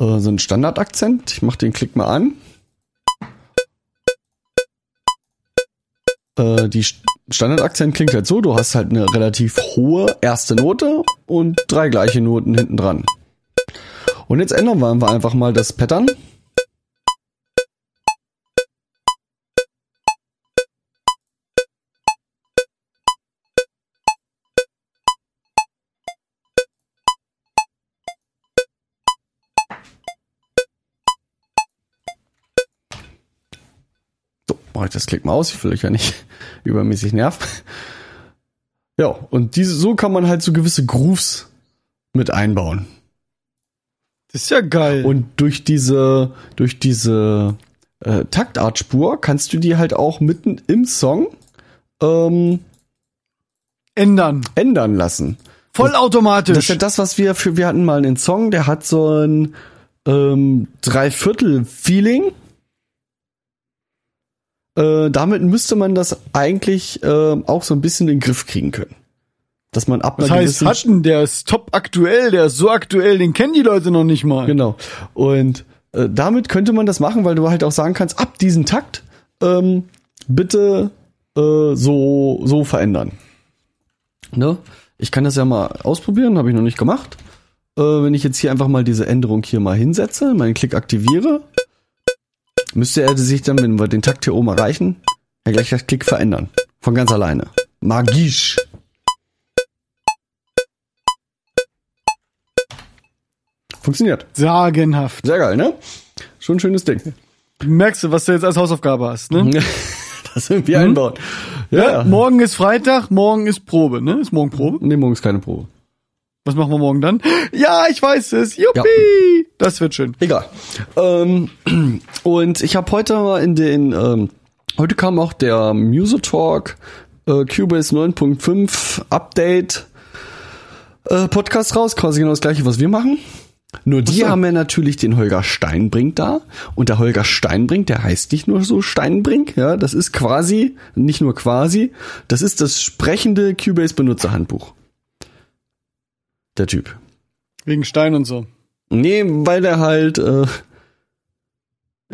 äh, so einen Standardakzent. Ich mache den Klick mal an. Äh, die St- Standardakzent klingt halt so, du hast halt eine relativ hohe erste Note und drei gleiche Noten hinten dran. Und jetzt ändern wir einfach mal das Pattern. So, mache ich das Klick mal aus, ich will euch ja nicht übermäßig nerven. Ja, und diese, so kann man halt so gewisse Grooves mit einbauen. Ist ja geil. Und durch diese, durch diese äh, Taktartspur kannst du die halt auch mitten im Song ähm, ändern. ändern lassen. Vollautomatisch. Das ist ja das, was wir für, wir hatten mal einen Song, der hat so ein ähm, Dreiviertel-Feeling. Äh, damit müsste man das eigentlich äh, auch so ein bisschen in den Griff kriegen können. Dass man ab das einer heißt, hatten, der ist top aktuell, der ist so aktuell, den kennen die Leute noch nicht mal. Genau. Und äh, damit könnte man das machen, weil du halt auch sagen kannst, ab diesem Takt ähm, bitte äh, so, so verändern. Ne? Ich kann das ja mal ausprobieren, habe ich noch nicht gemacht. Äh, wenn ich jetzt hier einfach mal diese Änderung hier mal hinsetze, meinen Klick aktiviere, müsste er sich dann, wenn wir den Takt hier oben erreichen, ja gleich das Klick verändern. Von ganz alleine. Magisch. Funktioniert. Sagenhaft. Sehr geil, ne? Schon ein schönes Ding. Merkst du, was du jetzt als Hausaufgabe hast, ne? das irgendwie einbauen. Ja, ja. Morgen ist Freitag, morgen ist Probe, ne? Ist morgen Probe? Nee, morgen ist keine Probe. Was machen wir morgen dann? Ja, ich weiß es. Juppie! Ja. Das wird schön. Egal. Ähm, und ich habe heute mal in den, ähm, heute kam auch der Musotalk äh, Cubase 9.5 Update äh, Podcast raus, quasi genau das gleiche, was wir machen. Nur die so. haben ja natürlich den Holger Steinbrink da. Und der Holger Steinbrink, der heißt nicht nur so Steinbrink, ja, das ist quasi, nicht nur quasi, das ist das sprechende Cubase Benutzerhandbuch. Der Typ. Wegen Stein und so. Nee, weil der halt äh,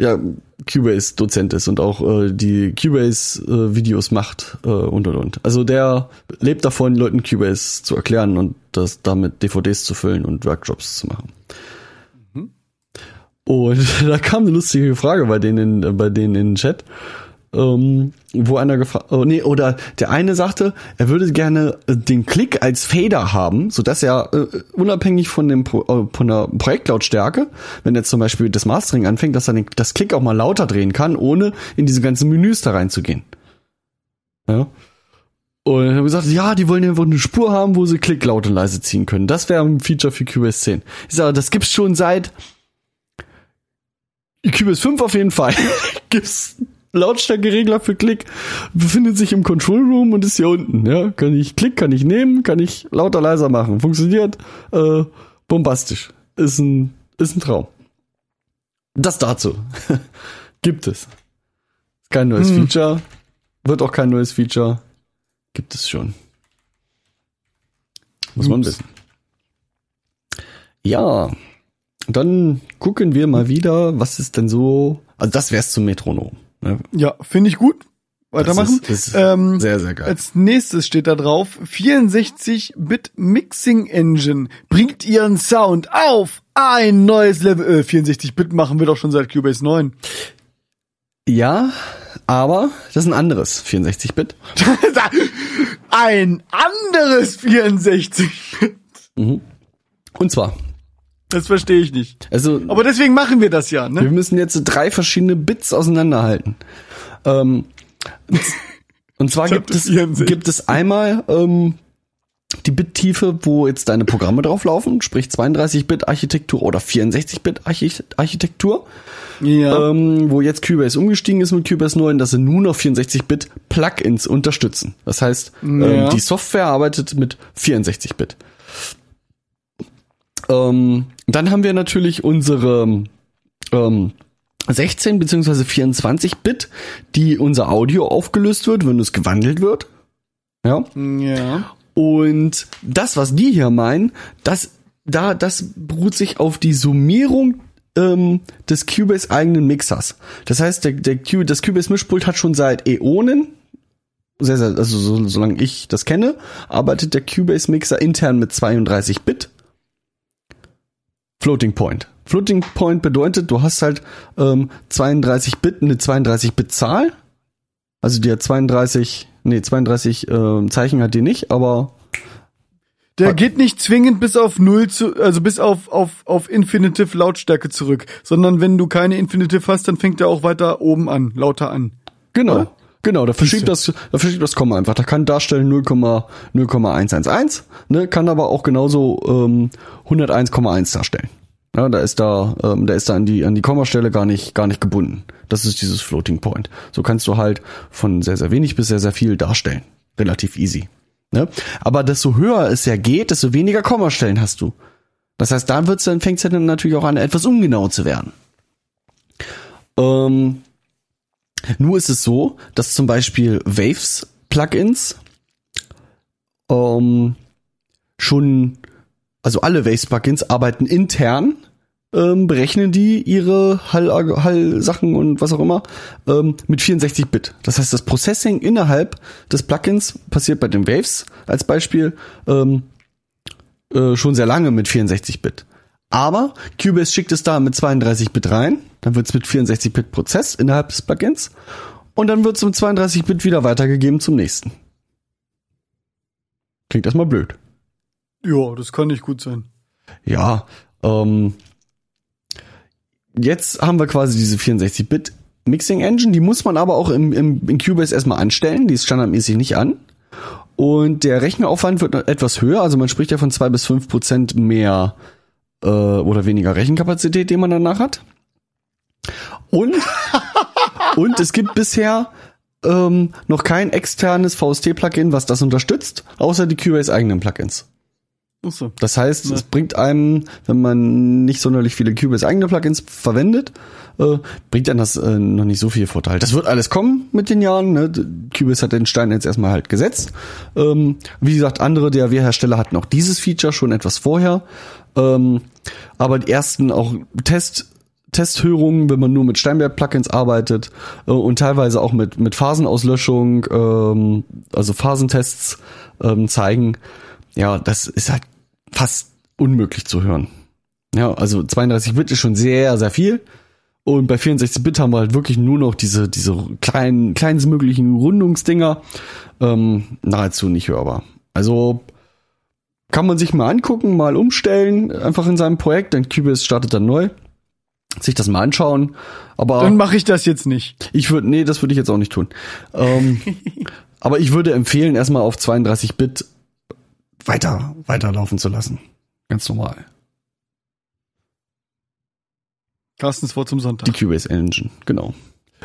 ja Cubase-Dozent ist und auch äh, die Cubase-Videos macht äh, und und und. Also der lebt davon, Leuten Cubase zu erklären und das damit DVDs zu füllen und Workshops zu machen. Und da kam eine lustige Frage bei denen, in, bei denen in den Chat, ähm, wo einer gefragt, oh nee, oder der eine sagte, er würde gerne äh, den Klick als Fader haben, so dass er äh, unabhängig von dem Pro, äh, von der Projektlautstärke, wenn er zum Beispiel das Mastering anfängt, dass er den, das Klick auch mal lauter drehen kann, ohne in diese ganzen Menüs da reinzugehen. Ja. Und er hat gesagt, ja, die wollen einfach eine Spur haben, wo sie Klick laut und leise ziehen können. Das wäre ein Feature für Cubase 10. Ich sage, das gibt's schon seit Cubase 5 auf jeden Fall. gibt's Lautstärkeregler für Klick, befindet sich im Control Room und ist hier unten. Ja, kann ich Klick, kann ich nehmen, kann ich lauter, leiser machen. Funktioniert äh, bombastisch. Ist ein, ist ein Traum. Das dazu. Gibt es. Kein neues Hm. Feature. Wird auch kein neues Feature. Gibt es schon. Muss man Ups. wissen. Ja, dann gucken wir mal wieder, was ist denn so. Also das wär's zum Metronom. Ne? Ja, finde ich gut. Weitermachen. Das ist, ist ähm, sehr, sehr geil. Als nächstes steht da drauf, 64-Bit Mixing Engine bringt ihren Sound auf ein neues Level. Äh, 64-Bit machen wir doch schon seit Cubase 9. Ja, aber das ist ein anderes 64-Bit. ein anderes 64-Bit. Und zwar, Das verstehe ich nicht. also Aber deswegen machen wir das ja, wir ne? müssen jetzt drei verschiedene Bits auseinanderhalten. Ähm, und zwar gibt es, 64. gibt es einmal ähm, die Bittiefe, wo jetzt deine Programme drauf laufen, sprich 32-Bit-Architektur oder 64-Bit-Architektur. Ja. ähm, wo jetzt Cubase umgestiegen ist mit Cubase 9, dass sie nun auf 64-Bit Plugins unterstützen. Das heißt, Ja. ähm, die Software arbeitet mit 64-Bit. Ähm, dann haben wir natürlich unsere ähm, 16 bzw. 24-Bit, die unser Audio aufgelöst wird, wenn es gewandelt wird. Ja. ja. Und das, was die hier meinen, das, da, das beruht sich auf die Summierung ähm, des Cubase eigenen Mixers. Das heißt, der, der das Cubase Mischpult hat schon seit Äonen, sehr, sehr, also so, solange ich das kenne, arbeitet der Cubase Mixer intern mit 32 Bit. Floating Point. Floating Point bedeutet, du hast halt ähm, 32 Bit, eine 32 Bit Zahl. Also der 32, nee, 32 äh, Zeichen hat die nicht, aber Der geht nicht zwingend bis auf null zu, also bis auf, auf, auf Infinitive Lautstärke zurück, sondern wenn du keine Infinitive hast, dann fängt er auch weiter oben an, lauter an. Genau. Oder? Genau, da verschiebt das, da verschiebt das Komma einfach. Da kann darstellen 0, 0,111, ne, kann aber auch genauso ähm, 101,1 darstellen. Ja, da ist da, ähm, da ist da an die an die Kommastelle gar nicht gar nicht gebunden. Das ist dieses Floating Point. So kannst du halt von sehr sehr wenig bis sehr sehr viel darstellen, relativ easy. Ne? Aber desto höher es ja geht, desto weniger Kommastellen hast du. Das heißt, da wird's dann fängt's ja dann natürlich auch an, etwas ungenau zu werden. Ähm, nur ist es so, dass zum Beispiel Waves Plugins ähm, schon, also alle Waves Plugins arbeiten intern, ähm, berechnen die ihre Hall, Hall-Sachen und was auch immer ähm, mit 64 Bit. Das heißt, das Processing innerhalb des Plugins passiert bei den Waves als Beispiel ähm, äh, schon sehr lange mit 64 Bit. Aber Cubase schickt es da mit 32 Bit rein, dann wird es mit 64 Bit prozesst innerhalb des Plugins und dann wird es mit 32 Bit wieder weitergegeben zum nächsten. Klingt erstmal blöd. Ja, das kann nicht gut sein. Ja, ähm, jetzt haben wir quasi diese 64 Bit Mixing Engine, die muss man aber auch im, im, in Cubase erstmal anstellen, die ist standardmäßig nicht an. Und der Rechneraufwand wird etwas höher, also man spricht ja von zwei bis fünf Prozent mehr äh, oder weniger Rechenkapazität, den man danach hat. Und, und es gibt bisher ähm, noch kein externes VST-Plugin, was das unterstützt, außer die Cubase eigenen Plugins. Achso. Das heißt, Ja. es bringt einem, wenn man nicht sonderlich viele Cubase eigene Plugins verwendet, äh, bringt einem das äh, noch nicht so viel Vorteil. Das wird alles kommen mit den Jahren. Ne? Cubase hat den Stein jetzt erstmal halt gesetzt. Ähm, wie gesagt, andere DAW-Hersteller hatten auch dieses Feature schon etwas vorher. Ähm, aber die ersten auch Test Testhörungen, wenn man nur mit Steinberg-Plugins arbeitet äh, und teilweise auch mit, mit Phasenauslöschung, ähm, also Phasentests ähm, zeigen, ja, das ist halt fast unmöglich zu hören. Ja, also 32 Bit ist schon sehr, sehr viel. Und bei 64 Bit haben wir halt wirklich nur noch diese, diese kleinen, kleinstmöglichen Rundungsdinger. Ähm, nahezu nicht hörbar. Also kann man sich mal angucken, mal umstellen, einfach in seinem Projekt, denn Cubase startet dann neu. Sich das mal anschauen. Aber Dann mache ich das jetzt nicht. ich würde, nee, das würde ich jetzt auch nicht tun. Ähm, aber ich würde empfehlen, erstmal auf 32 Bit weiter, weiterlaufen zu lassen. Ganz normal. Carstens Wort zum Sonntag. Die Cubase Engine, genau.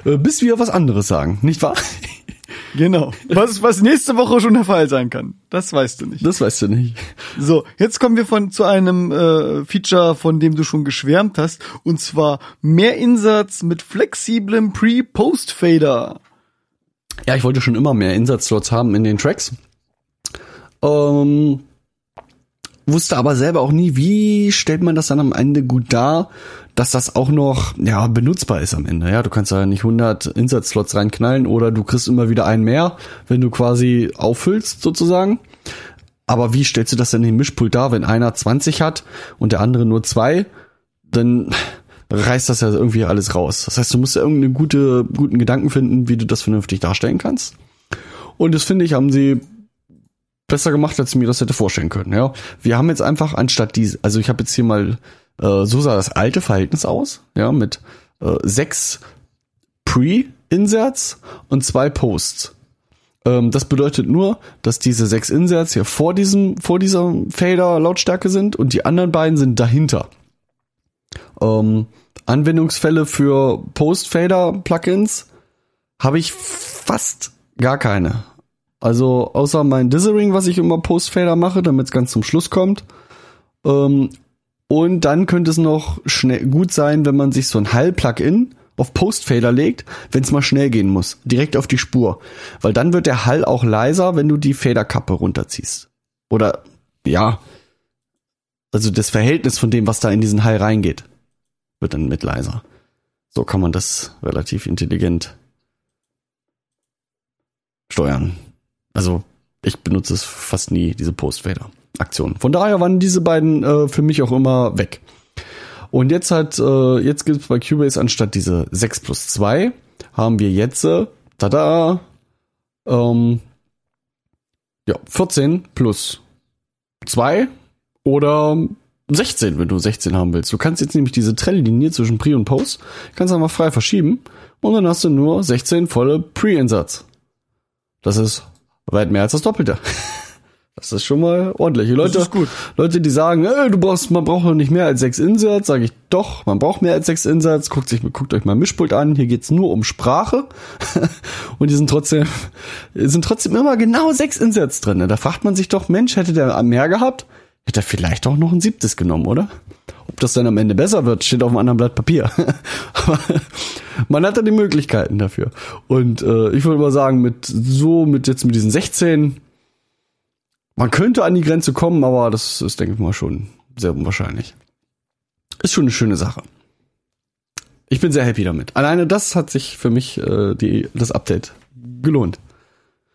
Äh, bis wir was anderes sagen, nicht wahr? Genau. Was, was nächste Woche schon der Fall sein kann. Das weißt du nicht. Das weißt du nicht. So, jetzt kommen wir von zu einem äh, Feature, von dem du schon geschwärmt hast, und zwar mehr Insatz mit flexiblem Pre-Post-Fader. Ja, ich wollte schon immer mehr Insatzslots haben in den Tracks. Ähm, wusste aber selber auch nie, wie stellt man das dann am Ende gut dar, dass das auch noch ja benutzbar ist am Ende. Ja, du kannst da nicht 100 Insatzslots reinknallen oder du kriegst immer wieder einen mehr, wenn du quasi auffüllst sozusagen. Aber wie stellst du das denn im Mischpult dar, wenn einer 20 hat und der andere nur zwei? Dann reißt das ja irgendwie alles raus. Das heißt, du musst ja irgendeinen gute, guten Gedanken finden, wie du das vernünftig darstellen kannst. Und das finde ich, haben sie besser gemacht, als ich mir das hätte vorstellen können. Ja, wir haben jetzt einfach anstatt diese, also ich habe jetzt hier mal äh, so sah das alte Verhältnis aus, ja, mit äh, sechs Pre-Inserts und zwei Posts. Ähm, das bedeutet nur, dass diese sechs Inserts hier vor diesem, vor dieser Fader Lautstärke sind und die anderen beiden sind dahinter. Ähm, Anwendungsfälle für Post-Fader-Plugins habe ich fast gar keine. Also außer mein Dithering, was ich immer Post-Fader mache, damit es ganz zum Schluss kommt. Ähm, und dann könnte es noch schnell gut sein, wenn man sich so ein Hall-Plugin auf Post-Fader legt, wenn es mal schnell gehen muss, direkt auf die Spur. Weil dann wird der Hall auch leiser, wenn du die Federkappe runterziehst. Oder ja, also das Verhältnis von dem, was da in diesen Hall reingeht. wird dann mit leiser. So kann man das relativ intelligent steuern. Also ich benutze es fast nie, diese Post-Fader-Aktionen. Von daher waren diese beiden äh, für mich auch immer weg. Und jetzt hat, äh, jetzt gibt es bei Cubase anstatt diese 6 plus 2, haben wir jetzt, äh, tada, ähm, ja, 14 plus 2 oder 16, wenn du 16 haben willst. Du kannst jetzt nämlich diese Trennlinie zwischen Pre und Post, kannst einfach frei verschieben und dann hast du nur 16 volle Pre-Insatz. Das ist weit mehr als das Doppelte. Das ist schon mal ordentlich. Die Leute, ist gut. Leute, die sagen, äh, du brauchst, man braucht noch nicht mehr als sechs Inserts, sage ich doch, man braucht mehr als sechs Inserts. Guckt, sich, guckt euch mal Mischpult an. Hier geht's nur um Sprache und die sind trotzdem, sind trotzdem immer genau sechs Inserts drin. Da fragt man sich doch, Mensch, hätte der mehr gehabt, hätte er vielleicht auch noch ein siebtes genommen, oder? Ob das dann am Ende besser wird, steht auf einem anderen Blatt Papier. Aber man hat da die Möglichkeiten dafür. Und äh, ich würde mal sagen, mit so, mit jetzt mit diesen 16 man könnte an die Grenze kommen, aber das ist, denke ich mal, schon sehr unwahrscheinlich. Ist schon eine schöne Sache. Ich bin sehr happy damit. Alleine das hat sich für mich äh, die, das Update gelohnt.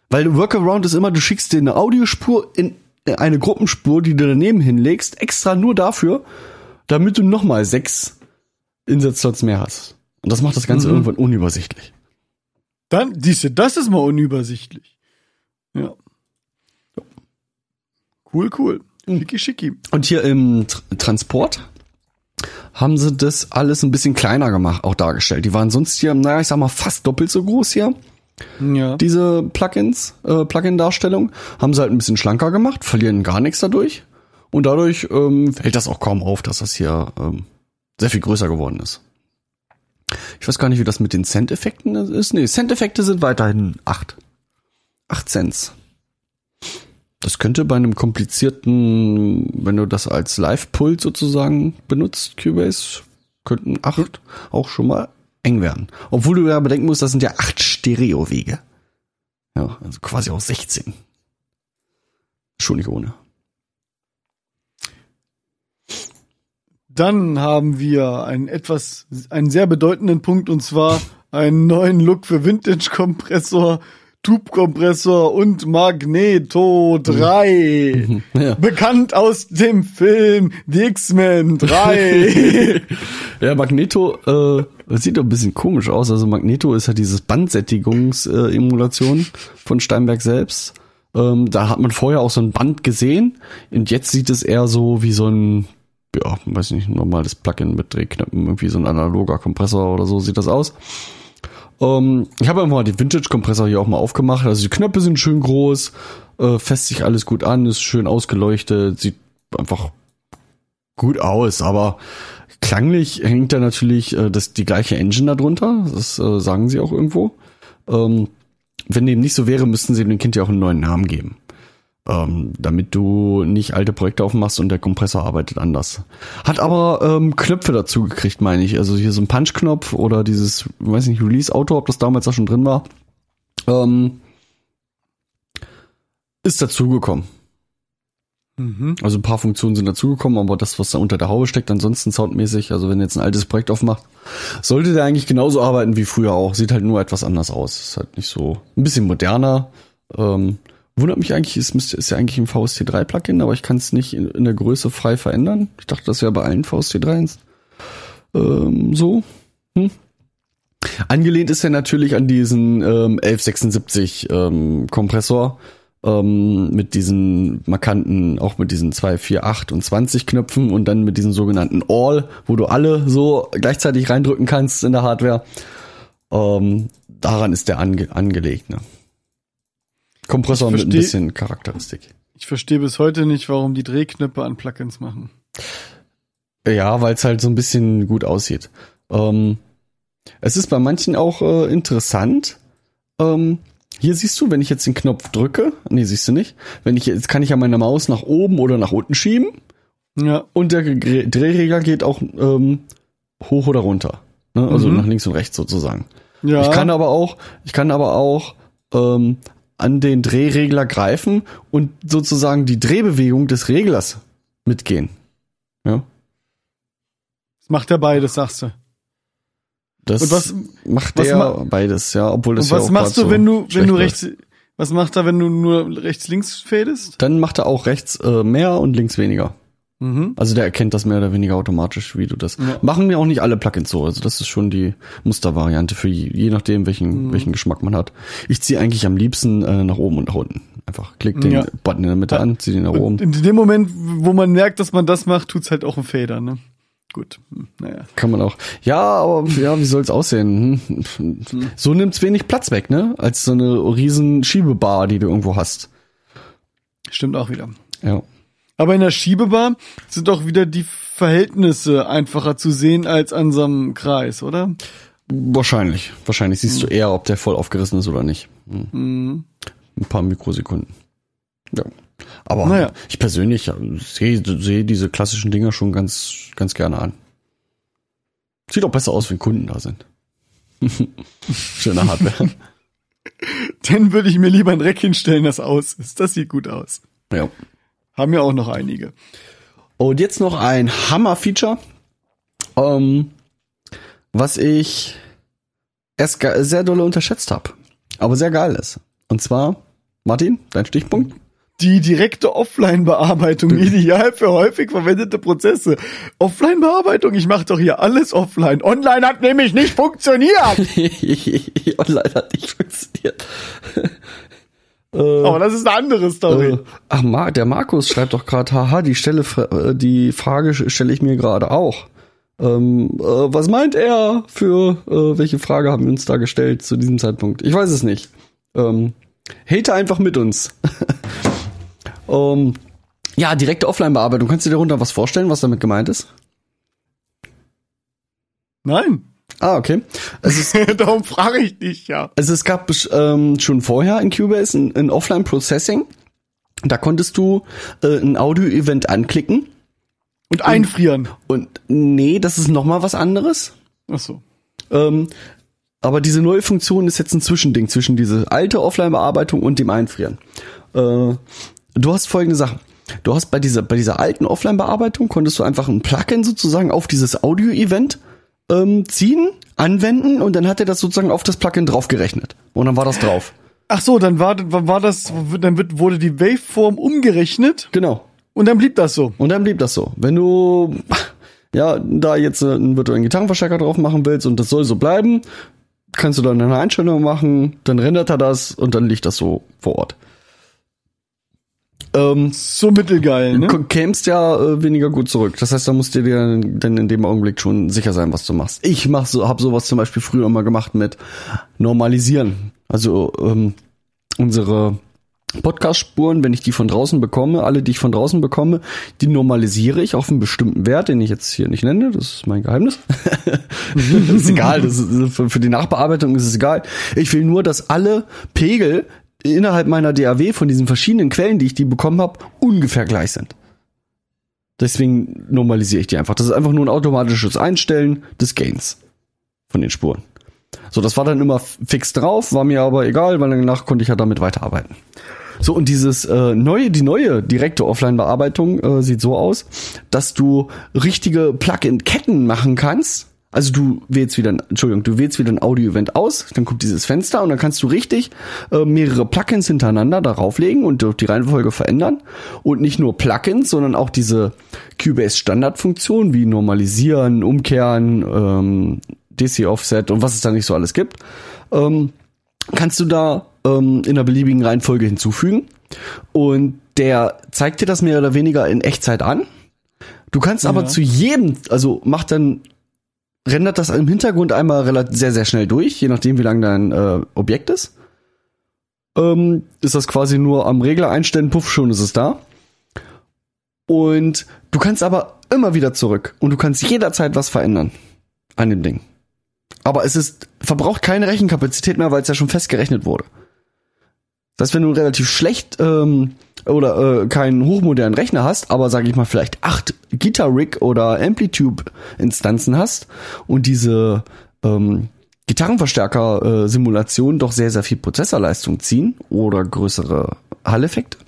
Weil Workaround ist immer, du schickst dir eine Audiospur in eine Gruppenspur, die du daneben hinlegst, extra nur dafür, damit du nochmal sechs Insatzslots mehr hast. Und das macht das Ganze Mhm. irgendwann unübersichtlich. Dann, siehste, das ist mal unübersichtlich. Ja. Cool, cool. Schicki, schicki. Und hier im Tr Transport haben sie das alles ein bisschen kleiner gemacht, auch dargestellt. Die waren sonst hier, naja, ich sag mal, fast doppelt so groß hier. Ja. Diese Plugins, äh, Plugin-Darstellung, haben sie halt ein bisschen schlanker gemacht, verlieren gar nichts dadurch. Und dadurch ähm, fällt das auch kaum auf, dass das hier ähm, sehr viel größer geworden ist. Ich weiß gar nicht, wie das mit den Cent-Effekten ist. Nee, Cent-Effekte sind weiterhin acht. Acht Cents. Das könnte bei einem komplizierten, wenn du das als Live-Pult sozusagen benutzt, Cubase, könnten acht auch schon mal eng werden. Obwohl du ja bedenken musst, das sind ja acht Stereo-Wege. Ja, also quasi auch 16. Schon nicht ohne. Dann haben wir einen etwas, einen sehr bedeutenden Punkt und zwar einen neuen Look für Vintage-Kompressor, Tube-Kompressor und Magneto 3. Ja. Bekannt aus dem Film The X-Men 3. ja, Magneto äh, sieht doch ein bisschen komisch aus. Also Magneto ist ja dieses Bandsättigungs-Emulation von Steinberg selbst. Ähm, da hat man vorher auch so ein Band gesehen und jetzt sieht es eher so wie so ein, ja, weiß nicht, normales Plugin mit Drehknöpfen, irgendwie so ein analoger Kompressor oder so sieht das aus. Ähm, ich habe einfach mal den Vintage-Kompressor hier auch mal aufgemacht. Also die Knöpfe sind schön groß, äh, fässt sich alles gut an, ist schön ausgeleuchtet, sieht einfach gut aus, aber klanglich hängt da natürlich äh, das, die gleiche Engine darunter. Das äh, sagen sie auch irgendwo. Ähm, wenn dem nicht so wäre, müssten sie dem Kind ja auch einen neuen Namen geben. Ähm, damit du nicht alte Projekte aufmachst und der Kompressor arbeitet anders. Hat aber ähm, Knöpfe dazu gekriegt, meine ich. Also hier so ein Punch-Knopf oder dieses, weiß nicht, Release-Auto, ob das damals da schon drin war. Ähm, ist dazugekommen. mhm. Also ein paar Funktionen sind dazugekommen, aber das, was da unter der Haube steckt, ansonsten soundmäßig, also wenn ihr jetzt ein altes Projekt aufmacht, sollte der eigentlich genauso arbeiten wie früher auch. Sieht halt nur etwas anders aus. Ist halt nicht so ein bisschen moderner. Ähm, wundert mich eigentlich, es müsste, ist ja eigentlich ein VST3-Plugin, aber ich kann es nicht in, in der Größe frei verändern. Ich dachte, das wäre bei allen VST3s ähm, so. Hm. Angelehnt ist er natürlich an diesen ähm, 1176 ähm, Kompressor ähm, mit diesen markanten, auch mit diesen 2, 4, 8 und 20 Knöpfen und dann mit diesen sogenannten All, wo du alle so gleichzeitig reindrücken kannst in der Hardware. Ähm, daran ist der ange angelegt. Ne? Kompressor Ich mit ein versteh- bisschen Charakteristik. Ich verstehe bis heute nicht, warum die Drehknöpfe an Plugins machen. Ja, weil es halt so ein bisschen gut aussieht. Ähm, es ist bei manchen auch äh, interessant. Ähm, hier siehst du, wenn ich jetzt den Knopf drücke, nee, siehst du nicht. Wenn ich jetzt kann ich ja meine Maus nach oben oder nach unten schieben Ja, und der Drehregler geht auch ähm, hoch oder runter. Ne? Also Mhm. nach links und rechts sozusagen. ja. Ich kann aber auch, ich kann aber auch ähm, an den Drehregler greifen und sozusagen die Drehbewegung des Reglers mitgehen. Ja. Macht er beides, sagst du. Das Und was- macht was ma- beides, ja, obwohl das Und ja was auch machst du, wenn du, wenn du rechts, was macht er, wenn du nur rechts-links fädest? Dann macht er auch rechts äh, mehr und links weniger. Mhm. Also der erkennt das mehr oder weniger automatisch, wie du das. Ja. Machen mir auch nicht alle Plugins so. Also das ist schon die Mustervariante für je, je nachdem, welchen, Mhm. welchen Geschmack man hat. Ich ziehe eigentlich am liebsten äh, nach oben und nach unten. Einfach klick den Ja. Button in der Mitte an, zieh den nach oben. In dem Moment, wo man merkt, dass man das macht, tut's halt auch ein Fader, ne? Gut, hm, naja. Kann man auch. Ja, aber ja, wie soll's aussehen? Hm. So nimmt's wenig Platz weg, ne? Als so eine riesen Schiebebar, die du irgendwo hast. Stimmt auch wieder. Ja. Aber in der Schiebebar sind auch wieder die Verhältnisse einfacher zu sehen als an so einem Kreis, oder? Wahrscheinlich. Wahrscheinlich siehst du Hm. eher, ob der voll aufgerissen ist oder nicht. Hm. Ein paar Mikrosekunden. Ja. Aber Naja. ich persönlich sehe sehe diese klassischen Dinger schon ganz, ganz gerne an. Sieht auch besser aus, wenn Kunden da sind. Schöne Hardware. Dann würde ich mir lieber ein Rack hinstellen, das aus ist. Das sieht gut aus. ja. Haben ja auch noch einige. Und jetzt noch ein Hammer-Feature, ähm, was ich erst ge- sehr dolle unterschätzt habe, aber sehr geil ist. Und zwar, Martin, dein Stichpunkt? Die direkte Offline-Bearbeitung, ideal für häufig verwendete Prozesse. Offline-Bearbeitung, ich mache doch hier alles offline. Online hat nämlich nicht funktioniert. Online hat nicht funktioniert. Aber das ist eine andere Story. Äh, ach, Mar der Markus schreibt doch gerade, haha, die Stelle, äh, die Frage stelle ich mir gerade auch. Ähm, äh, was meint er für äh, welche Frage haben wir uns da gestellt zu diesem Zeitpunkt? Ich weiß es nicht. Ähm, hate einfach mit uns. ähm, ja, direkte Offline-Bearbeitung. Kannst du dir darunter was vorstellen, was damit gemeint ist? Nein. Ah, okay. Es ist Darum frage ich dich ja. Also es gab ähm, schon vorher in Cubase ein, ein Offline-Processing. Da konntest du äh, ein Audio-Event anklicken. Und einfrieren. Und nee, das ist noch mal was anderes. Ach so. Ähm, aber diese neue Funktion ist jetzt ein Zwischending zwischen diese alte Offline-Bearbeitung und dem Einfrieren. Äh, du hast folgende Sachen. Du hast bei dieser, bei dieser alten Offline-Bearbeitung konntest du einfach ein Plugin sozusagen auf dieses Audio-Event ähm, ziehen, anwenden und dann hat er das sozusagen auf das Plugin draufgerechnet. Und dann war das drauf. Ach so, dann war, war das, dann wird, wurde die Waveform umgerechnet Genau. und dann blieb das so. Und dann blieb das so. Wenn du ja da jetzt äh, einen virtuellen Gitarrenverstärker drauf machen willst und das soll so bleiben, kannst du dann eine Einstellung machen, dann rendert er das und dann liegt das so vor Ort. Ähm, So mittelgeil, ne? du kämst ja äh, weniger gut zurück. Das heißt, da musst du dir dann in dem Augenblick schon sicher sein, was du machst. Ich mach so, habe sowas zum Beispiel früher immer gemacht mit Normalisieren. Also ähm, unsere Podcast-Spuren, wenn ich die von draußen bekomme, alle, die ich von draußen bekomme, die normalisiere ich auf einen bestimmten Wert, den ich jetzt hier nicht nenne. Das ist mein Geheimnis. das ist egal. Das ist, für die Nachbearbeitung ist es egal. Ich will nur, dass alle Pegel innerhalb meiner DAW von diesen verschiedenen Quellen, die ich die bekommen habe, ungefähr gleich sind. Deswegen normalisiere ich die einfach. Das ist einfach nur ein automatisches Einstellen des Gains von den Spuren. So, das war dann immer fix drauf, war mir aber egal, weil danach konnte ich ja damit weiterarbeiten. So, und dieses äh, neue, die neue direkte Offline-Bearbeitung äh, sieht so aus, dass du richtige Plugin-Ketten machen kannst. Also du wählst wieder, ein, Entschuldigung, du wählst wieder ein Audio-Event aus, dann kommt dieses Fenster und dann kannst du richtig äh, mehrere Plugins hintereinander darauf legen und die Reihenfolge verändern. Und nicht nur Plugins, sondern auch diese Cubase-Standardfunktion wie Normalisieren, Umkehren, ähm, DC-Offset und was es da nicht so alles gibt. Ähm, kannst du da ähm, in einer beliebigen Reihenfolge hinzufügen. Und der zeigt dir das mehr oder weniger in Echtzeit an. Du kannst aber Ja. zu jedem, also macht dann, rendert das im Hintergrund einmal sehr, sehr schnell durch, je nachdem, wie lang dein äh, Objekt ist. Ähm, ist das quasi nur am Regler einstellen, puff, schon ist es da. Und du kannst aber immer wieder zurück und du kannst jederzeit was verändern an dem Ding. Aber es ist, verbraucht keine Rechenkapazität mehr, weil es ja schon festgerechnet wurde. Das heißt, wenn du relativ schlecht ähm, oder äh, keinen hochmodernen Rechner hast, aber sage ich mal vielleicht acht Guitar Rig oder Amplitude Instanzen hast und diese ähm, Gitarrenverstärker äh, Simulation doch sehr sehr viel Prozessorleistung ziehen oder größere Hall-Effekte,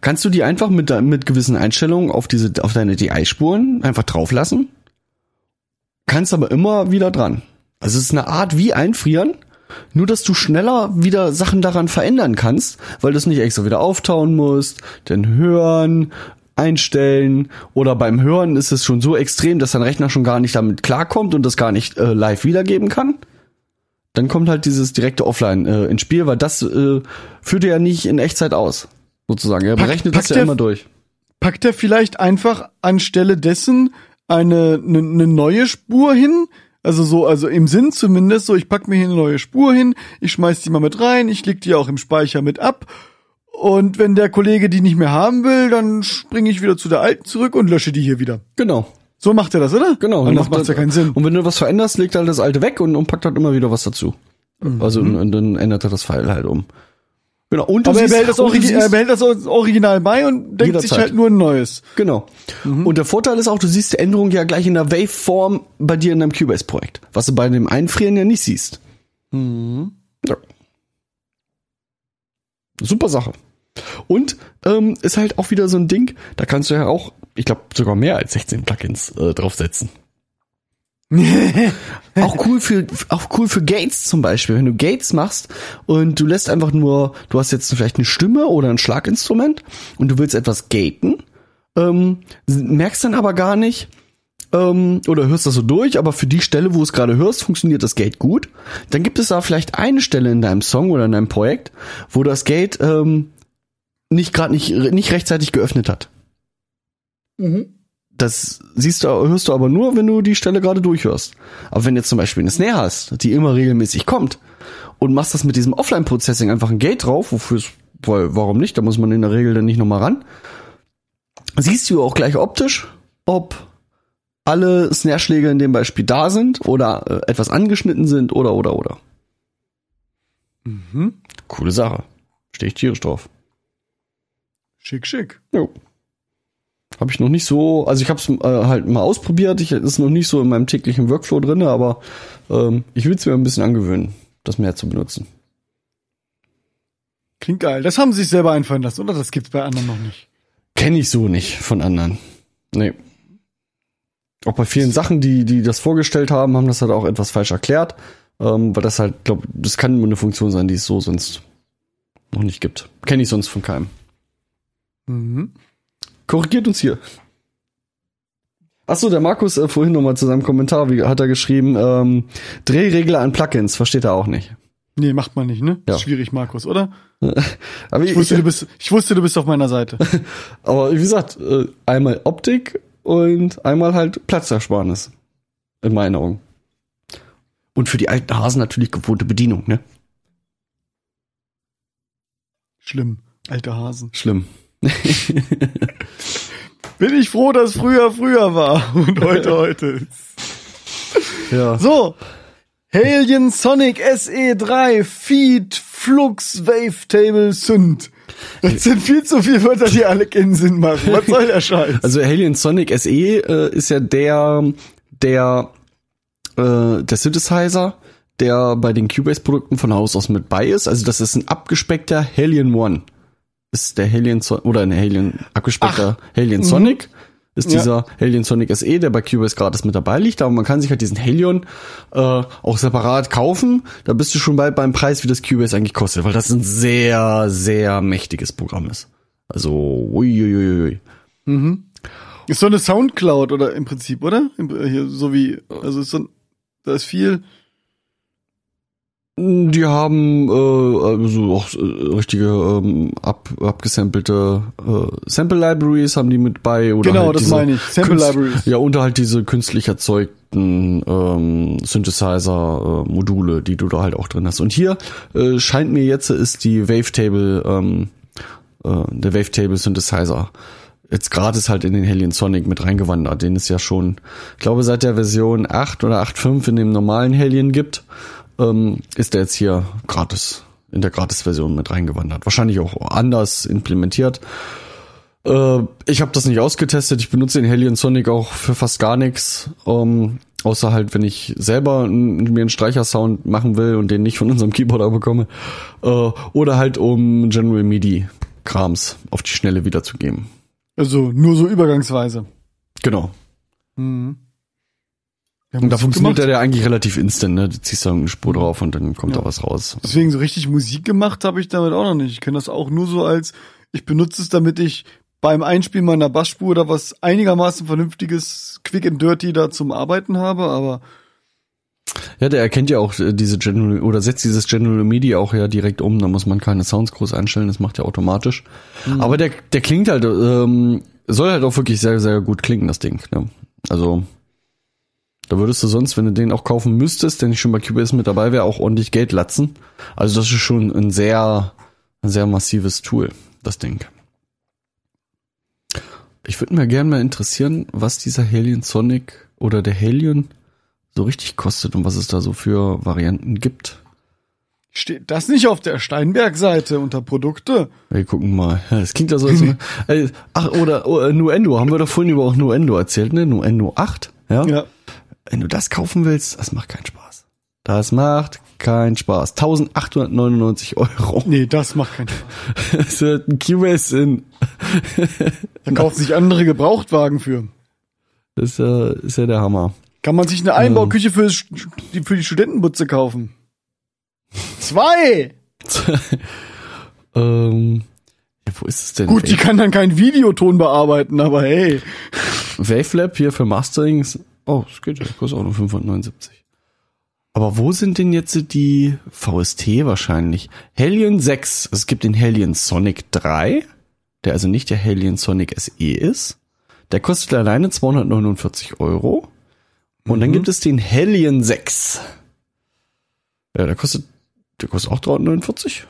kannst du die einfach mit mit gewissen Einstellungen auf diese auf deine DI Spuren einfach drauflassen kannst aber immer wieder dran. Also es ist eine Art wie einfrieren, nur dass du schneller wieder Sachen daran verändern kannst, weil du es nicht extra wieder auftauen musst, dann hören, einstellen oder beim Hören ist es schon so extrem, dass dein Rechner schon gar nicht damit klarkommt und das gar nicht äh, live wiedergeben kann. Dann kommt halt dieses direkte Offline äh, ins Spiel, weil das äh, führt ja nicht in Echtzeit aus, sozusagen. Er Pack- berechnet das packt ja immer durch. Packt er vielleicht einfach anstelle dessen eine, eine, eine neue Spur hin? Also so, also im Sinn zumindest, so ich pack mir hier eine neue Spur hin, ich schmeiß die mal mit rein, ich leg die auch im Speicher mit ab. Und wenn der Kollege die nicht mehr haben will, dann springe ich wieder zu der alten zurück und lösche die hier wieder. Genau. So macht er das, oder? Genau. Und das Macht ja keinen Sinn. Und wenn du was veränderst, legt er halt das alte weg und, und packt halt immer wieder was dazu. Also und, und dann ändert er das File halt um. Genau. Und Aber er behält, das Origi er behält das Original bei und denkt sich Jederzeit. halt nur ein neues. Genau. Und der Vorteil ist auch, du siehst die Änderung ja gleich in der Waveform bei dir in deinem Cubase-Projekt, was du bei dem Einfrieren ja nicht siehst. Ja. Super Sache. Und ähm, ist halt auch wieder so ein Ding, da kannst du ja auch, ich glaube, sogar mehr als 16 Plugins äh, draufsetzen. auch cool für auch cool für Gates zum Beispiel. Wenn du Gates machst und du lässt einfach nur, du hast jetzt vielleicht eine Stimme oder ein Schlaginstrument und du willst etwas gaten, ähm, merkst dann aber gar nicht ähm, oder hörst das so durch, aber für die Stelle, wo du es gerade hörst, funktioniert das Gate gut. Dann gibt es da vielleicht eine Stelle in deinem Song oder in deinem Projekt, wo das Gate ähm, nicht gerade nicht nicht rechtzeitig geöffnet hat. Das siehst du, hörst du aber nur, wenn du die Stelle gerade durchhörst. Aber wenn du jetzt zum Beispiel eine Snare hast, die immer regelmäßig kommt und machst das mit diesem Offline-Processing einfach ein Gate drauf, wofür es, weil, warum nicht? Da muss man in der Regel dann nicht nochmal ran. Siehst du auch gleich optisch, ob alle Snare-Schläge in dem Beispiel da sind oder äh, etwas angeschnitten sind oder oder oder. Mhm. Coole Sache. Stehe ich tierisch drauf. Schick, schick. Jo. Habe ich noch nicht so, also ich habe es äh, halt mal ausprobiert, ich ist noch nicht so in meinem täglichen Workflow drinne, aber ähm, ich will es mir ein bisschen angewöhnen, das mehr zu benutzen. Klingt geil. Das haben sie sich selber einfallen lassen, oder? Das gibt's bei anderen noch nicht. Kenne ich so nicht von anderen. Nee. Auch bei vielen Sachen, die, die das vorgestellt haben, haben das halt auch etwas falsch erklärt. Ähm, weil das halt, glaube das kann nur eine Funktion sein, die es so sonst noch nicht gibt. Kenne ich sonst von keinem. Mhm. Korrigiert uns hier. Achso, der Markus äh, vorhin nochmal zu seinem Kommentar, wie hat er geschrieben, ähm, Drehregler an Plugins, versteht er auch nicht. Nee, macht man nicht, ne? Ja. Schwierig, Markus, oder? Aber, Ich wusste, du bist, ich wusste, du bist auf meiner Seite. aber wie gesagt, äh, einmal Optik und einmal halt Platzersparnis. In meinen Augen. Und für die alten Hasen natürlich gewohnte Bedienung, ne? Schlimm. Alte Hasen. Schlimm. Bin ich froh, dass früher früher war und heute heute ist. Ja. So. Alien Sonic SE3 Feed Flux Wavetable Synth. Das sind viel zu viele Wörter, die alle keinen Sinn machen. Was soll der Scheiß? Also Alien Sonic SE äh, ist ja der, der, äh, der Synthesizer, der bei den Cubase-Produkten von Haus aus mit bei ist. Also das ist ein abgespeckter Alien One. Ist der Alien so oder ein Alien abgespeckter Alien Sonic. Ist Ja. dieser Alien Sonic SE, der bei Cubase gratis mit dabei liegt, aber man kann sich halt diesen Helion äh, auch separat kaufen. Da bist du schon bald beim Preis, wie das Cubase eigentlich kostet, weil das ein sehr, sehr mächtiges Programm ist. Also, uiuiui. Ist so eine Soundcloud oder im Prinzip, oder? Äh, hier, so wie, also ist so, da ist viel. Die haben äh, also auch äh, richtige ähm, ab, abgesampelte äh, Sample Libraries haben die mit bei oder Genau, halt das meine ich. Sample Künst- Libraries. Ja, und halt diese künstlich erzeugten ähm, Synthesizer äh, Module, die du da halt auch drin hast. Und hier äh, scheint mir jetzt ist die Wavetable ähm, äh, der Wavetable Synthesizer jetzt gratis halt in den Hellion Sonic mit reingewandert, den es ja schon, ich glaube, seit der Version 8 oder 8.5 in dem normalen Hellion gibt, ähm, ist der jetzt hier gratis, in der Gratis-Version mit reingewandert. Wahrscheinlich auch anders implementiert. Äh, ich habe das nicht ausgetestet. Ich benutze den Hellion Sonic auch für fast gar nichts. Ähm, außer halt, wenn ich selber mir einen Streichersound machen will und den nicht von unserem Keyboarder bekomme. Äh, oder halt um General MIDI Krams auf die Schnelle wiederzugeben. Also nur so übergangsweise. Genau. Mhm. Ja, Und da funktioniert gemacht. der ja eigentlich relativ instant, ne? Du ziehst da eine Spur drauf und dann kommt Ja. da was raus. Deswegen so richtig Musik gemacht habe ich damit auch noch nicht. Ich kenne das auch nur so als, ich benutze es, damit ich beim Einspielen meiner Bassspur oder was einigermaßen vernünftiges, quick and dirty da zum Arbeiten habe, aber Ja, der erkennt ja auch äh, diese General oder setzt dieses General MIDI auch ja direkt um. Da muss man keine Sounds groß einstellen, das macht er automatisch. Aber der, der klingt halt, ähm, soll halt auch wirklich sehr, sehr gut klingen, das Ding. Ne? Also, da würdest du sonst, wenn du den auch kaufen müsstest, der nicht schon bei Cubase mit dabei wäre, auch ordentlich Geld latzen. Also, das ist schon ein sehr, ein sehr massives Tool, das Ding. Ich würde mir gerne mal interessieren, was dieser Helion Sonic oder der Helion so richtig kostet und was es da so für Varianten gibt. steht das nicht auf der Steinberg-Seite unter Produkte? Wir gucken mal. Das klingt ja so. Als, ach, oder oh, äh, Nuendo. Haben wir doch vorhin über auch Nuendo erzählt, ne? Nuendo 8. Ja? Ja. Wenn du das kaufen willst, das macht keinen Spaß. Das macht keinen Spaß. 1899 Euro. Nee, das macht keinen Spaß. Das wird ein Cubase in. Da kaufen sich andere Gebrauchtwagen für. Das ist ja, ist ja der Hammer. Kann man sich eine Einbauküche für, St- die- für die Studentenbutze kaufen? Zwei! ähm, ja, wo ist es denn? Gut, die kann dann keinen Videoton bearbeiten, aber hey. Wavelab hier für Mastering. Oh, es geht ja, kostet auch nur 579. Aber wo sind denn jetzt die VST wahrscheinlich? Helion 6. Es gibt den Helion Sonic 3, der also nicht der Helion Sonic SE ist. Der kostet alleine 249 Euro. Und dann gibt es den Helion 6. Ja, der kostet, der kostet auch 349.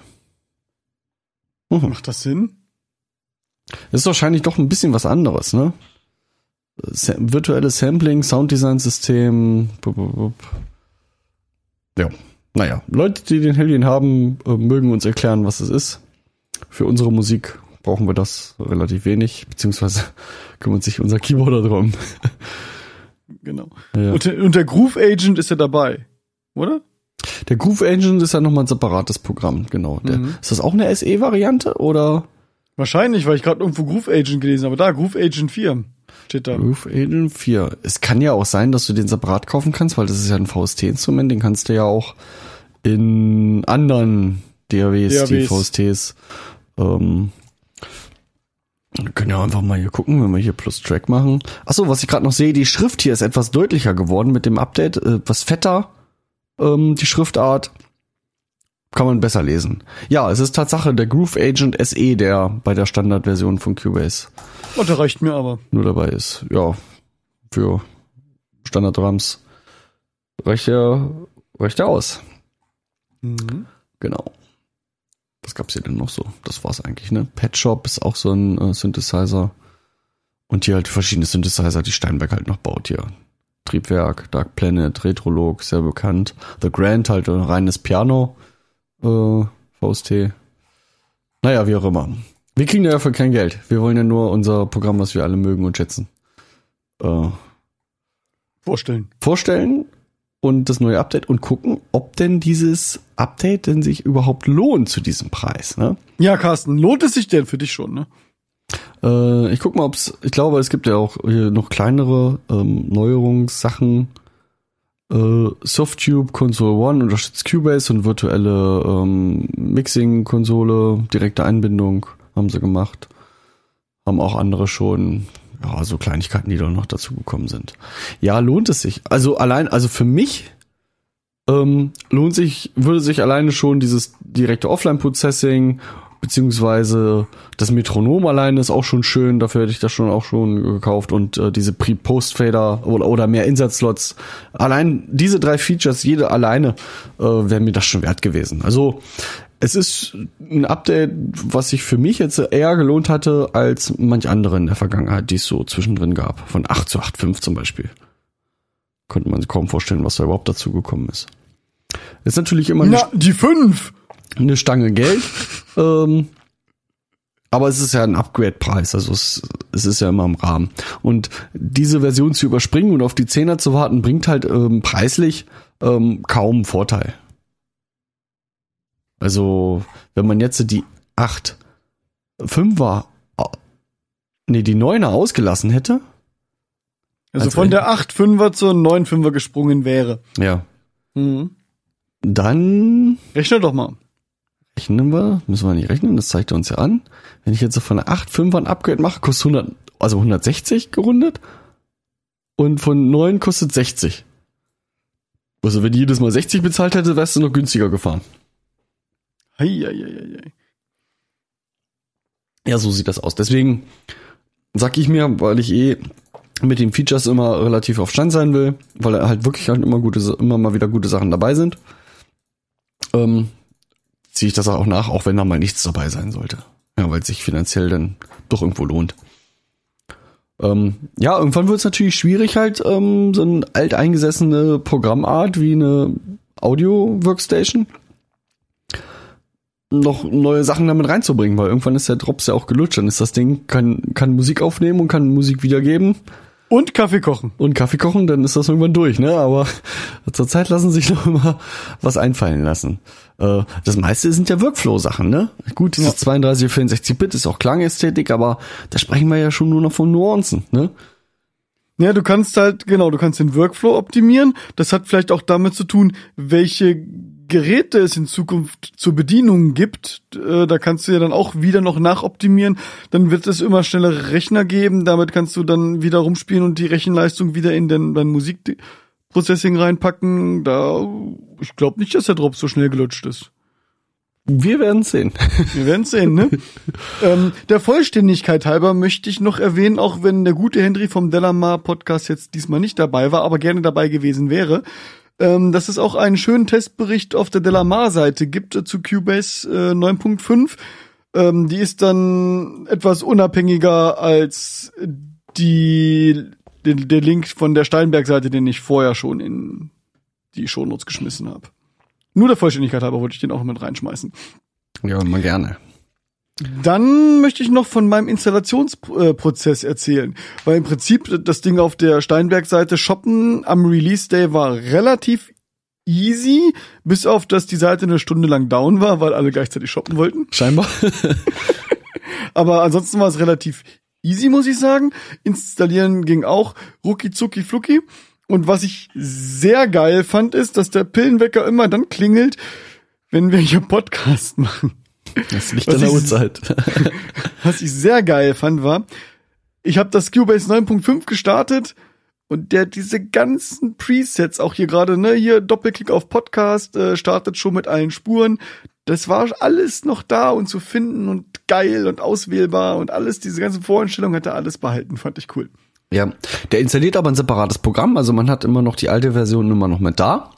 Mhm. Macht das Sinn? Das ist wahrscheinlich doch ein bisschen was anderes, ne? Sa virtuelles Sampling, Sounddesign-System. Ja, naja. Leute, die den Hellion haben, äh, mögen uns erklären, was es ist. Für unsere Musik brauchen wir das relativ wenig, beziehungsweise kümmert sich unser Keyboarder drum. Genau. Ja. Und, der- und der Groove Agent ist ja dabei, oder? Der Groove Agent ist ja nochmal ein separates Programm, genau. Der, Mhm. Ist das auch eine SE-Variante oder Wahrscheinlich, weil ich gerade irgendwo Groove Agent gelesen habe. Da, Groove Agent 4 steht da. Groove Agent 4? Es kann ja auch sein, dass du den separat kaufen kannst, weil das ist ja ein VST-Instrument, den kannst du ja auch in anderen DAWs, die DAWs. VSTs, ähm, wir können ja einfach mal hier gucken, wenn wir hier plus Track machen. Achso, was ich gerade noch sehe, die Schrift hier ist etwas deutlicher geworden mit dem Update, äh, was fetter, ähm, die Schriftart. Kann man besser lesen. Ja, es ist Tatsache der Groove Agent SE, der bei der Standardversion von Cubase Und der reicht mir aber. nur dabei ist. Ja, für Standard-Drums reicht ja, reicht ja aus. Mhm. Genau. Was gab's hier denn noch so? Das war's eigentlich, ne? Pet Shop ist auch so ein äh, Synthesizer. Und hier halt verschiedene Synthesizer, die Steinberg halt noch baut hier. Triebwerk, Dark Planet, Retrolog, sehr bekannt. The Grand halt ein reines Piano, äh, VST. Naja, wie auch immer. Wir kriegen ja dafür kein Geld. Wir wollen ja nur unser Programm, was wir alle mögen und schätzen, äh, Vorstellen. vorstellen und das neue Update und gucken, ob denn dieses Update denn sich überhaupt lohnt zu diesem Preis. Ne? Ja, Carsten, lohnt es sich denn für dich schon, ne? Äh, ich guck mal, ob's. Ich glaube, es gibt ja auch noch kleinere ähm, Neuerungssachen. Äh, Softube Console One unterstützt Cubase und virtuelle ähm, Mixing-Konsole, direkte Einbindung haben sie gemacht. Haben auch andere schon. Ja, so Kleinigkeiten, die da noch dazu gekommen sind. Ja, lohnt es sich. Also allein, also für mich ähm, lohnt sich, würde sich alleine schon dieses direkte Offline-Processing beziehungsweise das Metronom alleine ist auch schon schön, dafür hätte ich das schon auch schon gekauft und äh, diese Pre-Post-Fader oder, oder mehr Insatzslots. Allein diese drei Features, jede alleine, äh, wäre mir das schon wert gewesen. Also es ist ein Update, was sich für mich jetzt eher gelohnt hatte als manch andere in der Vergangenheit, die es so zwischendrin gab. Von 8 zu 8.5 zum Beispiel. Könnte man sich kaum vorstellen, was da überhaupt dazu gekommen ist. Ist natürlich immer Na, die fünf! eine Stange Geld. Ähm, aber es ist ja ein Upgrade-Preis, also es, es ist ja immer im Rahmen. Und diese Version zu überspringen und auf die Zehner zu warten, bringt halt ähm, preislich ähm, kaum Vorteil. Also, wenn man jetzt die 8 5er, nee, die 9er ausgelassen hätte, Also Als von der 8-5er zur 9-5er gesprungen wäre. Ja. Mhm. Dann Rechne doch mal. Rechnen wir, müssen wir nicht rechnen, das zeigt er uns ja an. Wenn ich jetzt so von der 8,5er ein Upgrade mache, kostet 100, also 160 gerundet. Und von 9 kostet 60. Also wenn die jedes Mal 60 bezahlt hätte, wärst du noch günstiger gefahren. Hei, hei, hei, hei. Ja, so sieht das aus. Deswegen sag ich mir, weil ich eh mit den Features immer relativ auf Stand sein will, weil halt wirklich halt immer gute, immer mal wieder gute Sachen dabei sind, ähm, ziehe ich das auch nach, auch wenn da mal nichts dabei sein sollte. Ja, weil es sich finanziell dann doch irgendwo lohnt. Ähm, ja, irgendwann wird es natürlich schwierig, halt ähm, so eine alteingesessene Programmart wie eine Audio-Workstation noch neue Sachen damit reinzubringen, weil irgendwann ist der Drops ja auch gelutscht, dann ist das Ding, kann, kann Musik aufnehmen und kann Musik wiedergeben Und Kaffee kochen. und Kaffee kochen, dann ist das irgendwann durch, ne? Aber zurzeit lassen sich noch immer was einfallen lassen. Äh, das meiste sind ja Workflow-Sachen, ne? Gut, das Ja. ist 32, 64-Bit, ist auch Klangästhetik, aber da sprechen wir ja schon nur noch von Nuancen, ne? Ja, du kannst halt, genau, du kannst den Workflow optimieren. Das hat vielleicht auch damit zu tun, welche Geräte es in Zukunft zur Bedienung gibt. Äh, da kannst du ja dann auch wieder noch nachoptimieren. Dann wird es immer schnellere Rechner geben. Damit kannst du dann wieder rumspielen und die Rechenleistung wieder in den, dein Musikprocessing reinpacken. Da, ich glaube nicht, dass der Drop so schnell gelutscht ist. Wir werden sehen. Wir werden sehen, ne? ähm, der Vollständigkeit halber möchte ich noch erwähnen, auch wenn der gute Henry vom Delamar Podcast jetzt diesmal nicht dabei war, aber gerne dabei gewesen wäre, ähm, dass es auch einen schönen Testbericht auf der Delamar-Seite gibt äh, zu Cubase äh, 9.5. Ähm, die ist dann etwas unabhängiger als die, den, der Link von der Steinberg-Seite, den ich vorher schon in die Shownotes geschmissen habe. Nur der Vollständigkeit halber wollte ich den auch mit reinschmeißen. Ja, immer gerne. Dann möchte ich noch von meinem Installationsprozess erzählen, weil im Prinzip das Ding auf der Steinberg-Seite shoppen am Release Day war relativ easy, bis auf dass die Seite eine Stunde lang down war, weil alle gleichzeitig shoppen wollten. Scheinbar. Aber ansonsten war es relativ easy, muss ich sagen. Installieren ging auch rucki zucki flucki. Und was ich sehr geil fand, ist, dass der Pillenwecker immer dann klingelt, wenn wir hier Podcast machen. Das liegt an der Uhrzeit. Was ich sehr geil fand, war, ich habe das Cubase 9.5 gestartet und der diese ganzen Presets, auch hier gerade, ne, hier Doppelklick auf Podcast, äh, startet schon mit allen Spuren. Das war alles noch da und zu finden und geil und auswählbar und alles, diese ganze Voreinstellung hat er alles behalten, fand ich cool. Ja, der installiert aber ein separates Programm, also man hat immer noch die alte Version immer noch mit da.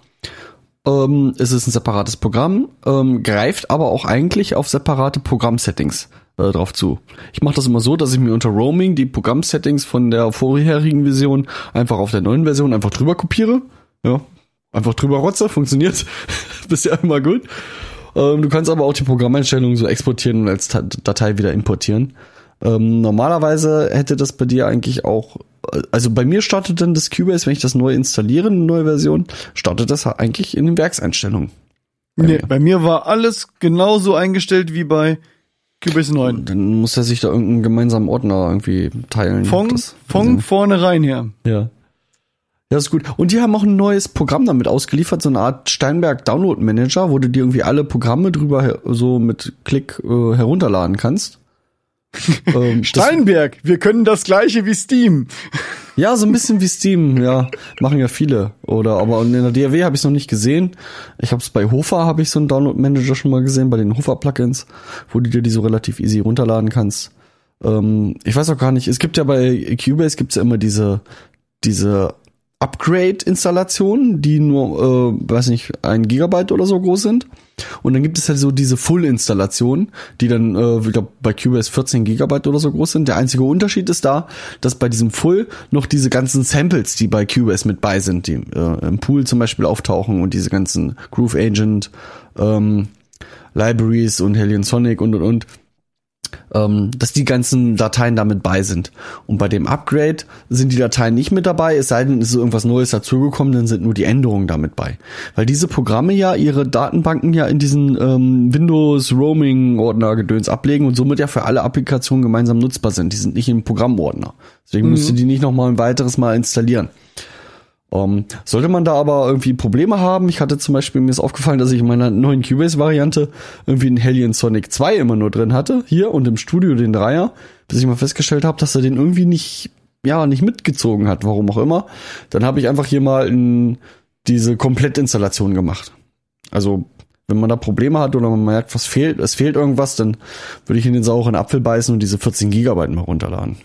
Ähm, es ist ein separates Programm, ähm, greift aber auch eigentlich auf separate Programmsettings äh, drauf zu. Ich mache das immer so, dass ich mir unter Roaming die Programmsettings von der vorherigen Version einfach auf der neuen Version einfach drüber kopiere. Ja, einfach drüber rotze, funktioniert bisher immer gut. Ähm, du kannst aber auch die Programmeinstellungen so exportieren und als Datei wieder importieren. Ähm, normalerweise hätte das bei dir eigentlich auch, also bei mir startet dann das Cubase, wenn ich das neu installiere, eine neue Version, startet das eigentlich in den Werkseinstellungen. Nee, bei mir war alles genauso eingestellt wie bei Cubase 9. Dann muss er sich da irgendeinen gemeinsamen Ordner irgendwie teilen. Von, Das- von vornherein her. Ja. Ja, ist gut. Und die haben auch ein neues Programm damit ausgeliefert, so eine Art Steinberg Download Manager, wo du dir irgendwie alle Programme drüber so mit Klick äh, herunterladen kannst. ähm, Steinberg, wir können das gleiche wie Steam. Ja, so ein bisschen wie Steam, ja, machen ja viele. Oder aber in der DAW habe ich noch nicht gesehen. Ich habe es bei Hofer habe ich so einen Download Manager schon mal gesehen bei den Hofer Plugins, wo du dir die so relativ easy runterladen kannst. Ähm, ich weiß auch gar nicht. Es gibt ja bei Cubase gibt's ja immer diese diese Upgrade-Installationen, die nur, äh, weiß nicht, ein Gigabyte oder so groß sind. Und dann gibt es halt so diese Full-Installationen, die dann, äh, ich glaub, bei Cubase 14 Gigabyte oder so groß sind. Der einzige Unterschied ist da, dass bei diesem Full noch diese ganzen Samples, die bei Cubase mit bei sind, die äh, im Pool zum Beispiel auftauchen und diese ganzen Groove Agent, ähm, Libraries und Hellion Sonic und und und, ähm, dass die ganzen Dateien damit bei sind. Und bei dem Upgrade sind die Dateien nicht mit dabei, es sei denn, es ist irgendwas Neues dazugekommen, dann sind nur die Änderungen damit bei. Weil diese Programme ja ihre Datenbanken ja in diesen ähm, Windows Roaming Ordner Gedöns ablegen und somit ja für alle Applikationen gemeinsam nutzbar sind. Die sind nicht im Programmordner. Deswegen mhm. müsst ihr die nicht nochmal ein weiteres Mal installieren. Um, ähm, sollte man da aber irgendwie Probleme haben, ich hatte zum Beispiel, mir ist aufgefallen, dass ich in meiner neuen Cubase-Variante irgendwie einen Hellion Sonic 2 immer nur drin hatte, hier und im Studio den Dreier, bis ich mal festgestellt habe, dass er den irgendwie nicht, ja, nicht mitgezogen hat, warum auch immer. Dann habe ich einfach hier mal in diese Komplettinstallation gemacht. Also, wenn man da Probleme hat oder man merkt, was fehlt, es fehlt irgendwas, dann würde ich in den sauren Apfel beißen und diese 14 Gigabyte mal runterladen.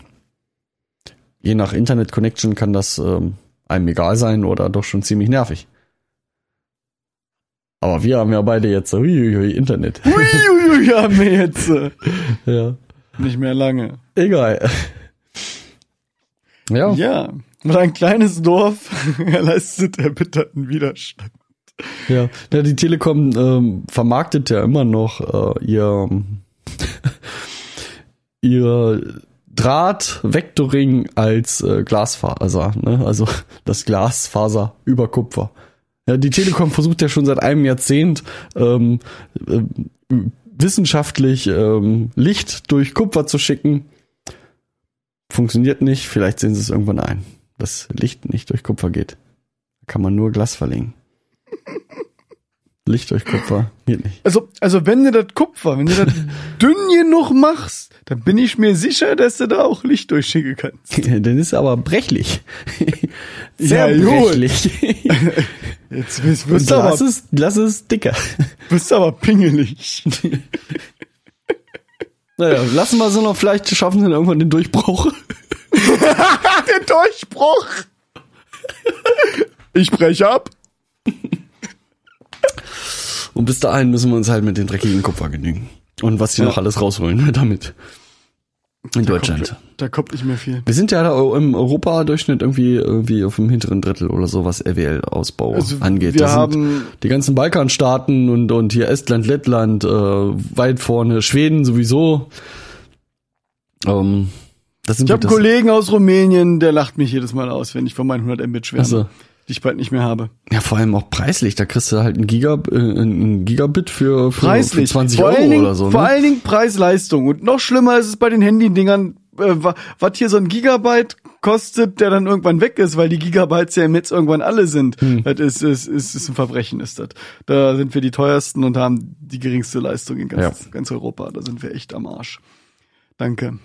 Je nach Internet Connection kann das ähm, einem egal sein oder doch schon ziemlich nervig. Aber wir haben ja beide jetzt uiuiui, Internet. Uiuiui, haben wir jetzt. Äh, ja. Nicht mehr lange. Egal. Ja. Ja. Und ein kleines Dorf leistet erbitterten Widerstand. Ja, ja die Telekom ähm, vermarktet ja immer noch äh, ihr ihr Draht-Vectoring als äh, Glasfaser, ne? also das Glasfaser über Kupfer. Ja, die Telekom versucht ja schon seit einem Jahrzehnt ähm, äh, wissenschaftlich ähm, Licht durch Kupfer zu schicken. Funktioniert nicht, vielleicht sehen sie es irgendwann ein, dass Licht nicht durch Kupfer geht. Da kann man nur Glas verlegen. Licht durch Kupfer geht nicht. Also, also wenn du das Kupfer, wenn du das dünn genug machst, dann bin ich mir sicher, dass du da auch Licht durchschicken kannst. Dann ist aber brechlich. Sehr ja, brechlich. Jetzt wirst, wirst du lass aber, es, lass es dicker. Bist du aber pingelig. naja, lassen wir so noch, vielleicht schaffen sie dann irgendwann den Durchbruch. den Durchbruch! Ich breche ab. Und bis dahin müssen wir uns halt mit dem dreckigen Kupfer genügen. Und was die ja. noch alles rausholen damit. In da Deutschland. Kommt, da kommt nicht mehr viel. Wir sind ja da im Europa-Durchschnitt irgendwie, irgendwie auf dem hinteren Drittel oder so, was RWL-Ausbau also angeht. Wir haben die ganzen Balkanstaaten und, und hier Estland, Lettland, äh, weit vorne, Schweden sowieso. Ähm, ich habe einen Kollegen aus Rumänien, der lacht mich jedes Mal aus, wenn ich von meinen 100 Mbit schwärme. Also, die ich bald nicht mehr habe. Ja, vor allem auch preislich. Da kriegst du halt ein, Giga, äh, ein Gigabit für, für, preislich. für 20 vor Euro Dingen, oder so. Ne? Vor allen Dingen Preis-Leistung. Und noch schlimmer ist es bei den Handy-Dingern, äh, was hier so ein Gigabyte kostet, der dann irgendwann weg ist, weil die Gigabytes ja im Netz irgendwann alle sind. Hm. Das ist, ist, ist, ist ein Verbrechen, ist das. Da sind wir die teuersten und haben die geringste Leistung in ganz, ja. ganz Europa. Da sind wir echt am Arsch. Danke.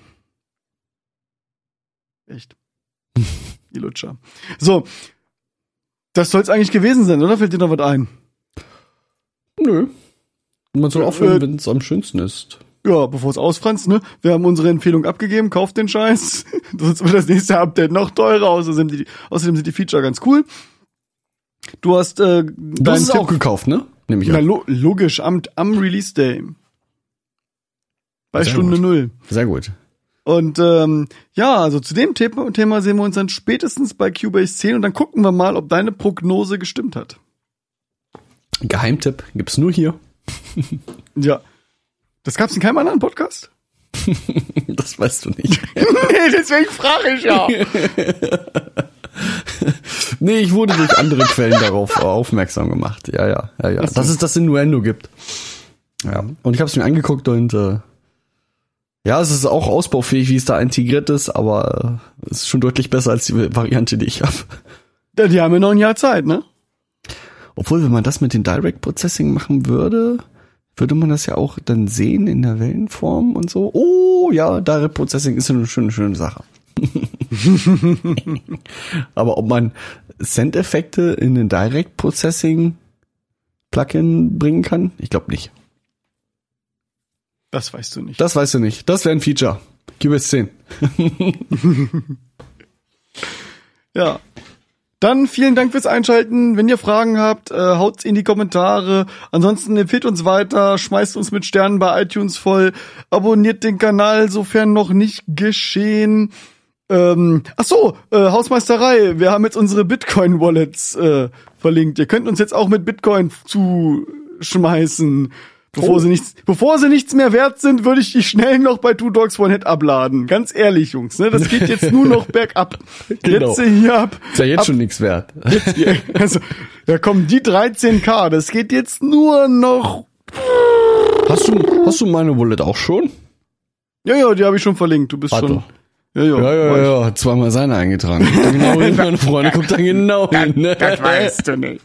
Echt. die Lutscher. So, das soll es eigentlich gewesen sein, oder? Fällt dir noch was ein? Nö. Man soll aufhören, äh, wenn es am schönsten ist. Ja, bevor es ausfranst, ne? Wir haben unsere Empfehlung abgegeben, kauft den Scheiß. Sonst wird das nächste Update noch teurer. Außerdem sind die, außerdem sind die Feature ganz cool. Du hast äh, Du hast es auch gekauft, ne? Nehme ich an. Na, lo logisch, am, am Release Day. Bei Sehr Stunde gut. null. Sehr gut. Und ähm, ja, also zu dem Thema, Thema sehen wir uns dann spätestens bei Cubase 10 und dann gucken wir mal, ob deine Prognose gestimmt hat. Geheimtipp gibt's nur hier. ja. Das gab's in keinem anderen Podcast? das weißt du nicht. nee, deswegen frage ich ja. nee, ich wurde durch andere Quellen darauf aufmerksam gemacht. Ja, ja, ja, ja. Dass es das in Nuendo gibt. Ja. Und ich habe es mir angeguckt und äh, ja, es ist auch ausbaufähig, wie es da integriert ist, aber äh, es ist schon deutlich besser als die Variante, die ich habe. Ja, die haben ja noch ein Jahr Zeit, ne? Obwohl, wenn man das mit dem Direct Processing machen würde, würde man das ja auch dann sehen in der Wellenform und so. Oh ja, Direct Processing ist eine schöne, schöne Sache. aber ob man Send-Effekte in den Direct Processing Plugin bringen kann, ich glaube nicht. Das weißt du nicht. Das weißt du nicht. Das wäre ein Feature. QS 10. ja. Dann vielen Dank fürs Einschalten. Wenn ihr Fragen habt, äh, haut's in die Kommentare. Ansonsten empfiehlt uns weiter, schmeißt uns mit Sternen bei iTunes voll, abonniert den Kanal, sofern noch nicht geschehen. Ähm, ach so, äh, Hausmeisterei. Wir haben jetzt unsere Bitcoin-Wallets äh, verlinkt. Ihr könnt uns jetzt auch mit Bitcoin zuschmeißen Bevor Oh. sie nichts, bevor sie nichts mehr wert sind, würde ich die schnell noch bei Two Dogs One Head abladen. Ganz ehrlich, Jungs, ne? Das geht jetzt nur noch bergab. Genau. Jetzt hier ab. Ist ja jetzt ab, schon nichts wert. Ja, also, da kommen die 13k. Das geht jetzt nur noch. Hast du, hast du meine Wallet auch schon? Ja, ja, die habe ich schon verlinkt. Du bist Warte. schon. Ja, ja. Ja, ja, ja, ja. Zweimal seine eingetragen. Guckt da genau hin, meine Freunde, guckt da genau hin. Ne? Das weißt du nicht.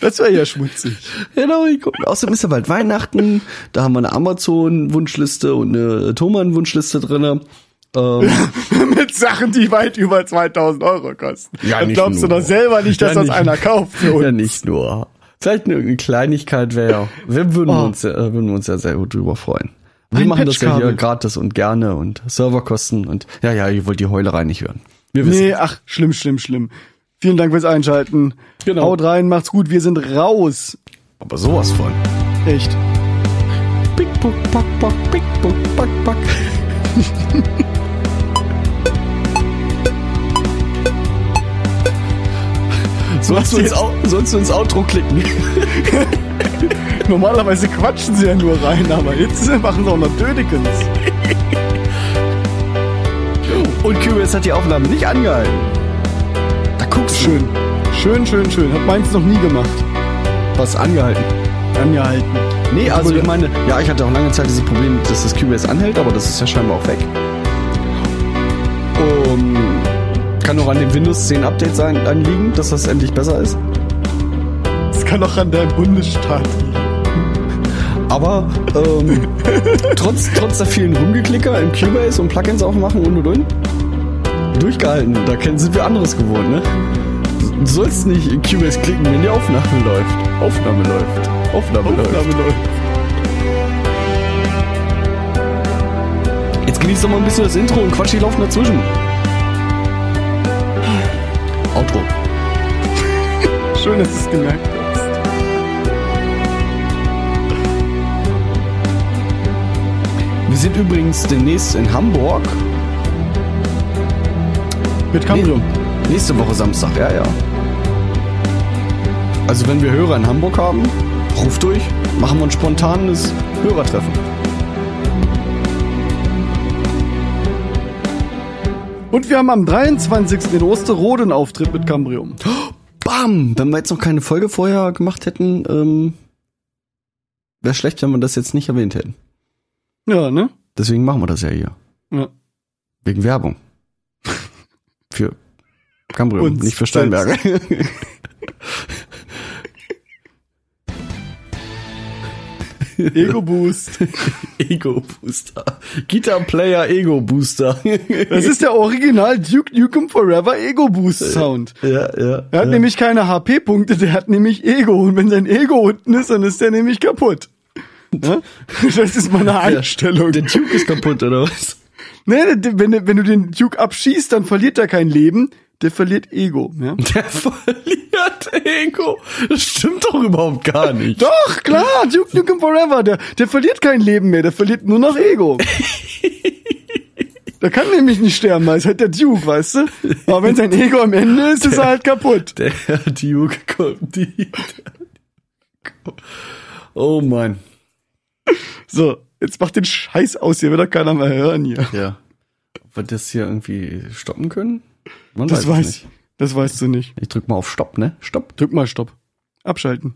Das wäre ja schmutzig. Genau, ich guck. Außerdem ist ja bald Weihnachten. Da haben wir eine Amazon-Wunschliste und eine Thomann-Wunschliste drinne. Ähm, Mit Sachen, die weit über 2000 Euro kosten. Ja, Dann nicht glaubst du nur. doch selber nicht, dass Ja, das nicht. einer kauft für uns. ja, nicht nur. Vielleicht eine, eine Kleinigkeit wäre ja. Wir würden, Oh. uns, ja- äh, würden uns ja sehr gut drüber freuen. Wir Ein machen das ja hier gratis und gerne und Serverkosten und ja, ja, ihr wollt die Heulerei nicht hören. Wir wissen. Nee, ach, schlimm, schlimm, schlimm. Vielen Dank fürs Einschalten. Genau. Haut rein, macht's gut, wir sind raus. Aber sowas von. Echt. Pick, puck, pack, pack, pick, puck, pack, pack. Sollst du, ins, sollst du ins Outro klicken? Normalerweise quatschen sie ja nur rein, aber jetzt machen sie auch noch Dödekens. Und QS hat die Aufnahme nicht angehalten. Guckst. Schön. Schön, schön, schön. Hat meins noch nie gemacht. Was angehalten? Angehalten. Nee, also ich meine, ja, ich hatte auch lange Zeit dieses Problem, dass das QS anhält, aber das ist ja scheinbar auch weg. Um, kann auch an dem Windows 10 Update sein, anliegen, dass das endlich besser ist. Das kann auch an der Bundesstaat liegen. Aber ähm, trotz, trotz der vielen Rumgeklicker im Cubase und Plugins aufmachen und und und, durchgehalten. Da sind wir anderes gewohnt, ne? Du sollst nicht in Cubase klicken, wenn die Aufnahme läuft. Aufnahme läuft. Aufnahme, läuft. Aufnahme läuft. Jetzt genießt doch mal ein bisschen das Intro und Quatsch, die laufen dazwischen. Outro. Schön, dass du es gemerkt hast. Wir sind übrigens demnächst in Hamburg. Mit Cambrio. Nee, nächste Woche Samstag, ja, ja. Also wenn wir Hörer in Hamburg haben, ruft durch, machen wir ein spontanes Hörertreffen. Und wir haben am 23. in Osterode einen Auftritt mit Cambrium. Bam! Wenn wir jetzt noch keine Folge vorher gemacht hätten, ähm, wäre schlecht, wenn wir das jetzt nicht erwähnt hätten. Ja, ne? Deswegen machen wir das ja hier. Ja. Wegen Werbung. Für Cambrio, Uns nicht für Steinberger. Ego Boost. Ego Booster. Guitar Player Ego Booster. Das ist der Original Duke Nukem Forever Ego Boost Sound. ja, ja. Er hat ja. nämlich keine HP-Punkte, der hat nämlich Ego. Und wenn sein Ego unten ist, dann ist der nämlich kaputt. Ja? Das ist meine Einstellung. Der Duke ist kaputt, oder was? Der- wenn, wenn du den Duke abschießt, dann verliert er kein Leben. Der verliert Ego. Ja? Der verliert Ego. Das stimmt doch überhaupt gar nicht. Doch, klar, Duke Nukem Forever. Der, der verliert kein Leben mehr, der verliert nur noch Ego. Der kann nämlich nicht sterben, weil es halt der Duke, weißt du? Aber wenn sein Ego am Ende ist, ist er halt kaputt. Der Duke kommt die. Oh Mann. So, jetzt mach den Scheiß aus, hier wird doch keiner mehr hören hier. Ja. Ob wir das hier irgendwie stoppen können? Man Das es weiß, nicht. das weißt du nicht. Ich drück mal auf Stopp, ne? Stopp. Drück mal Stopp. Abschalten.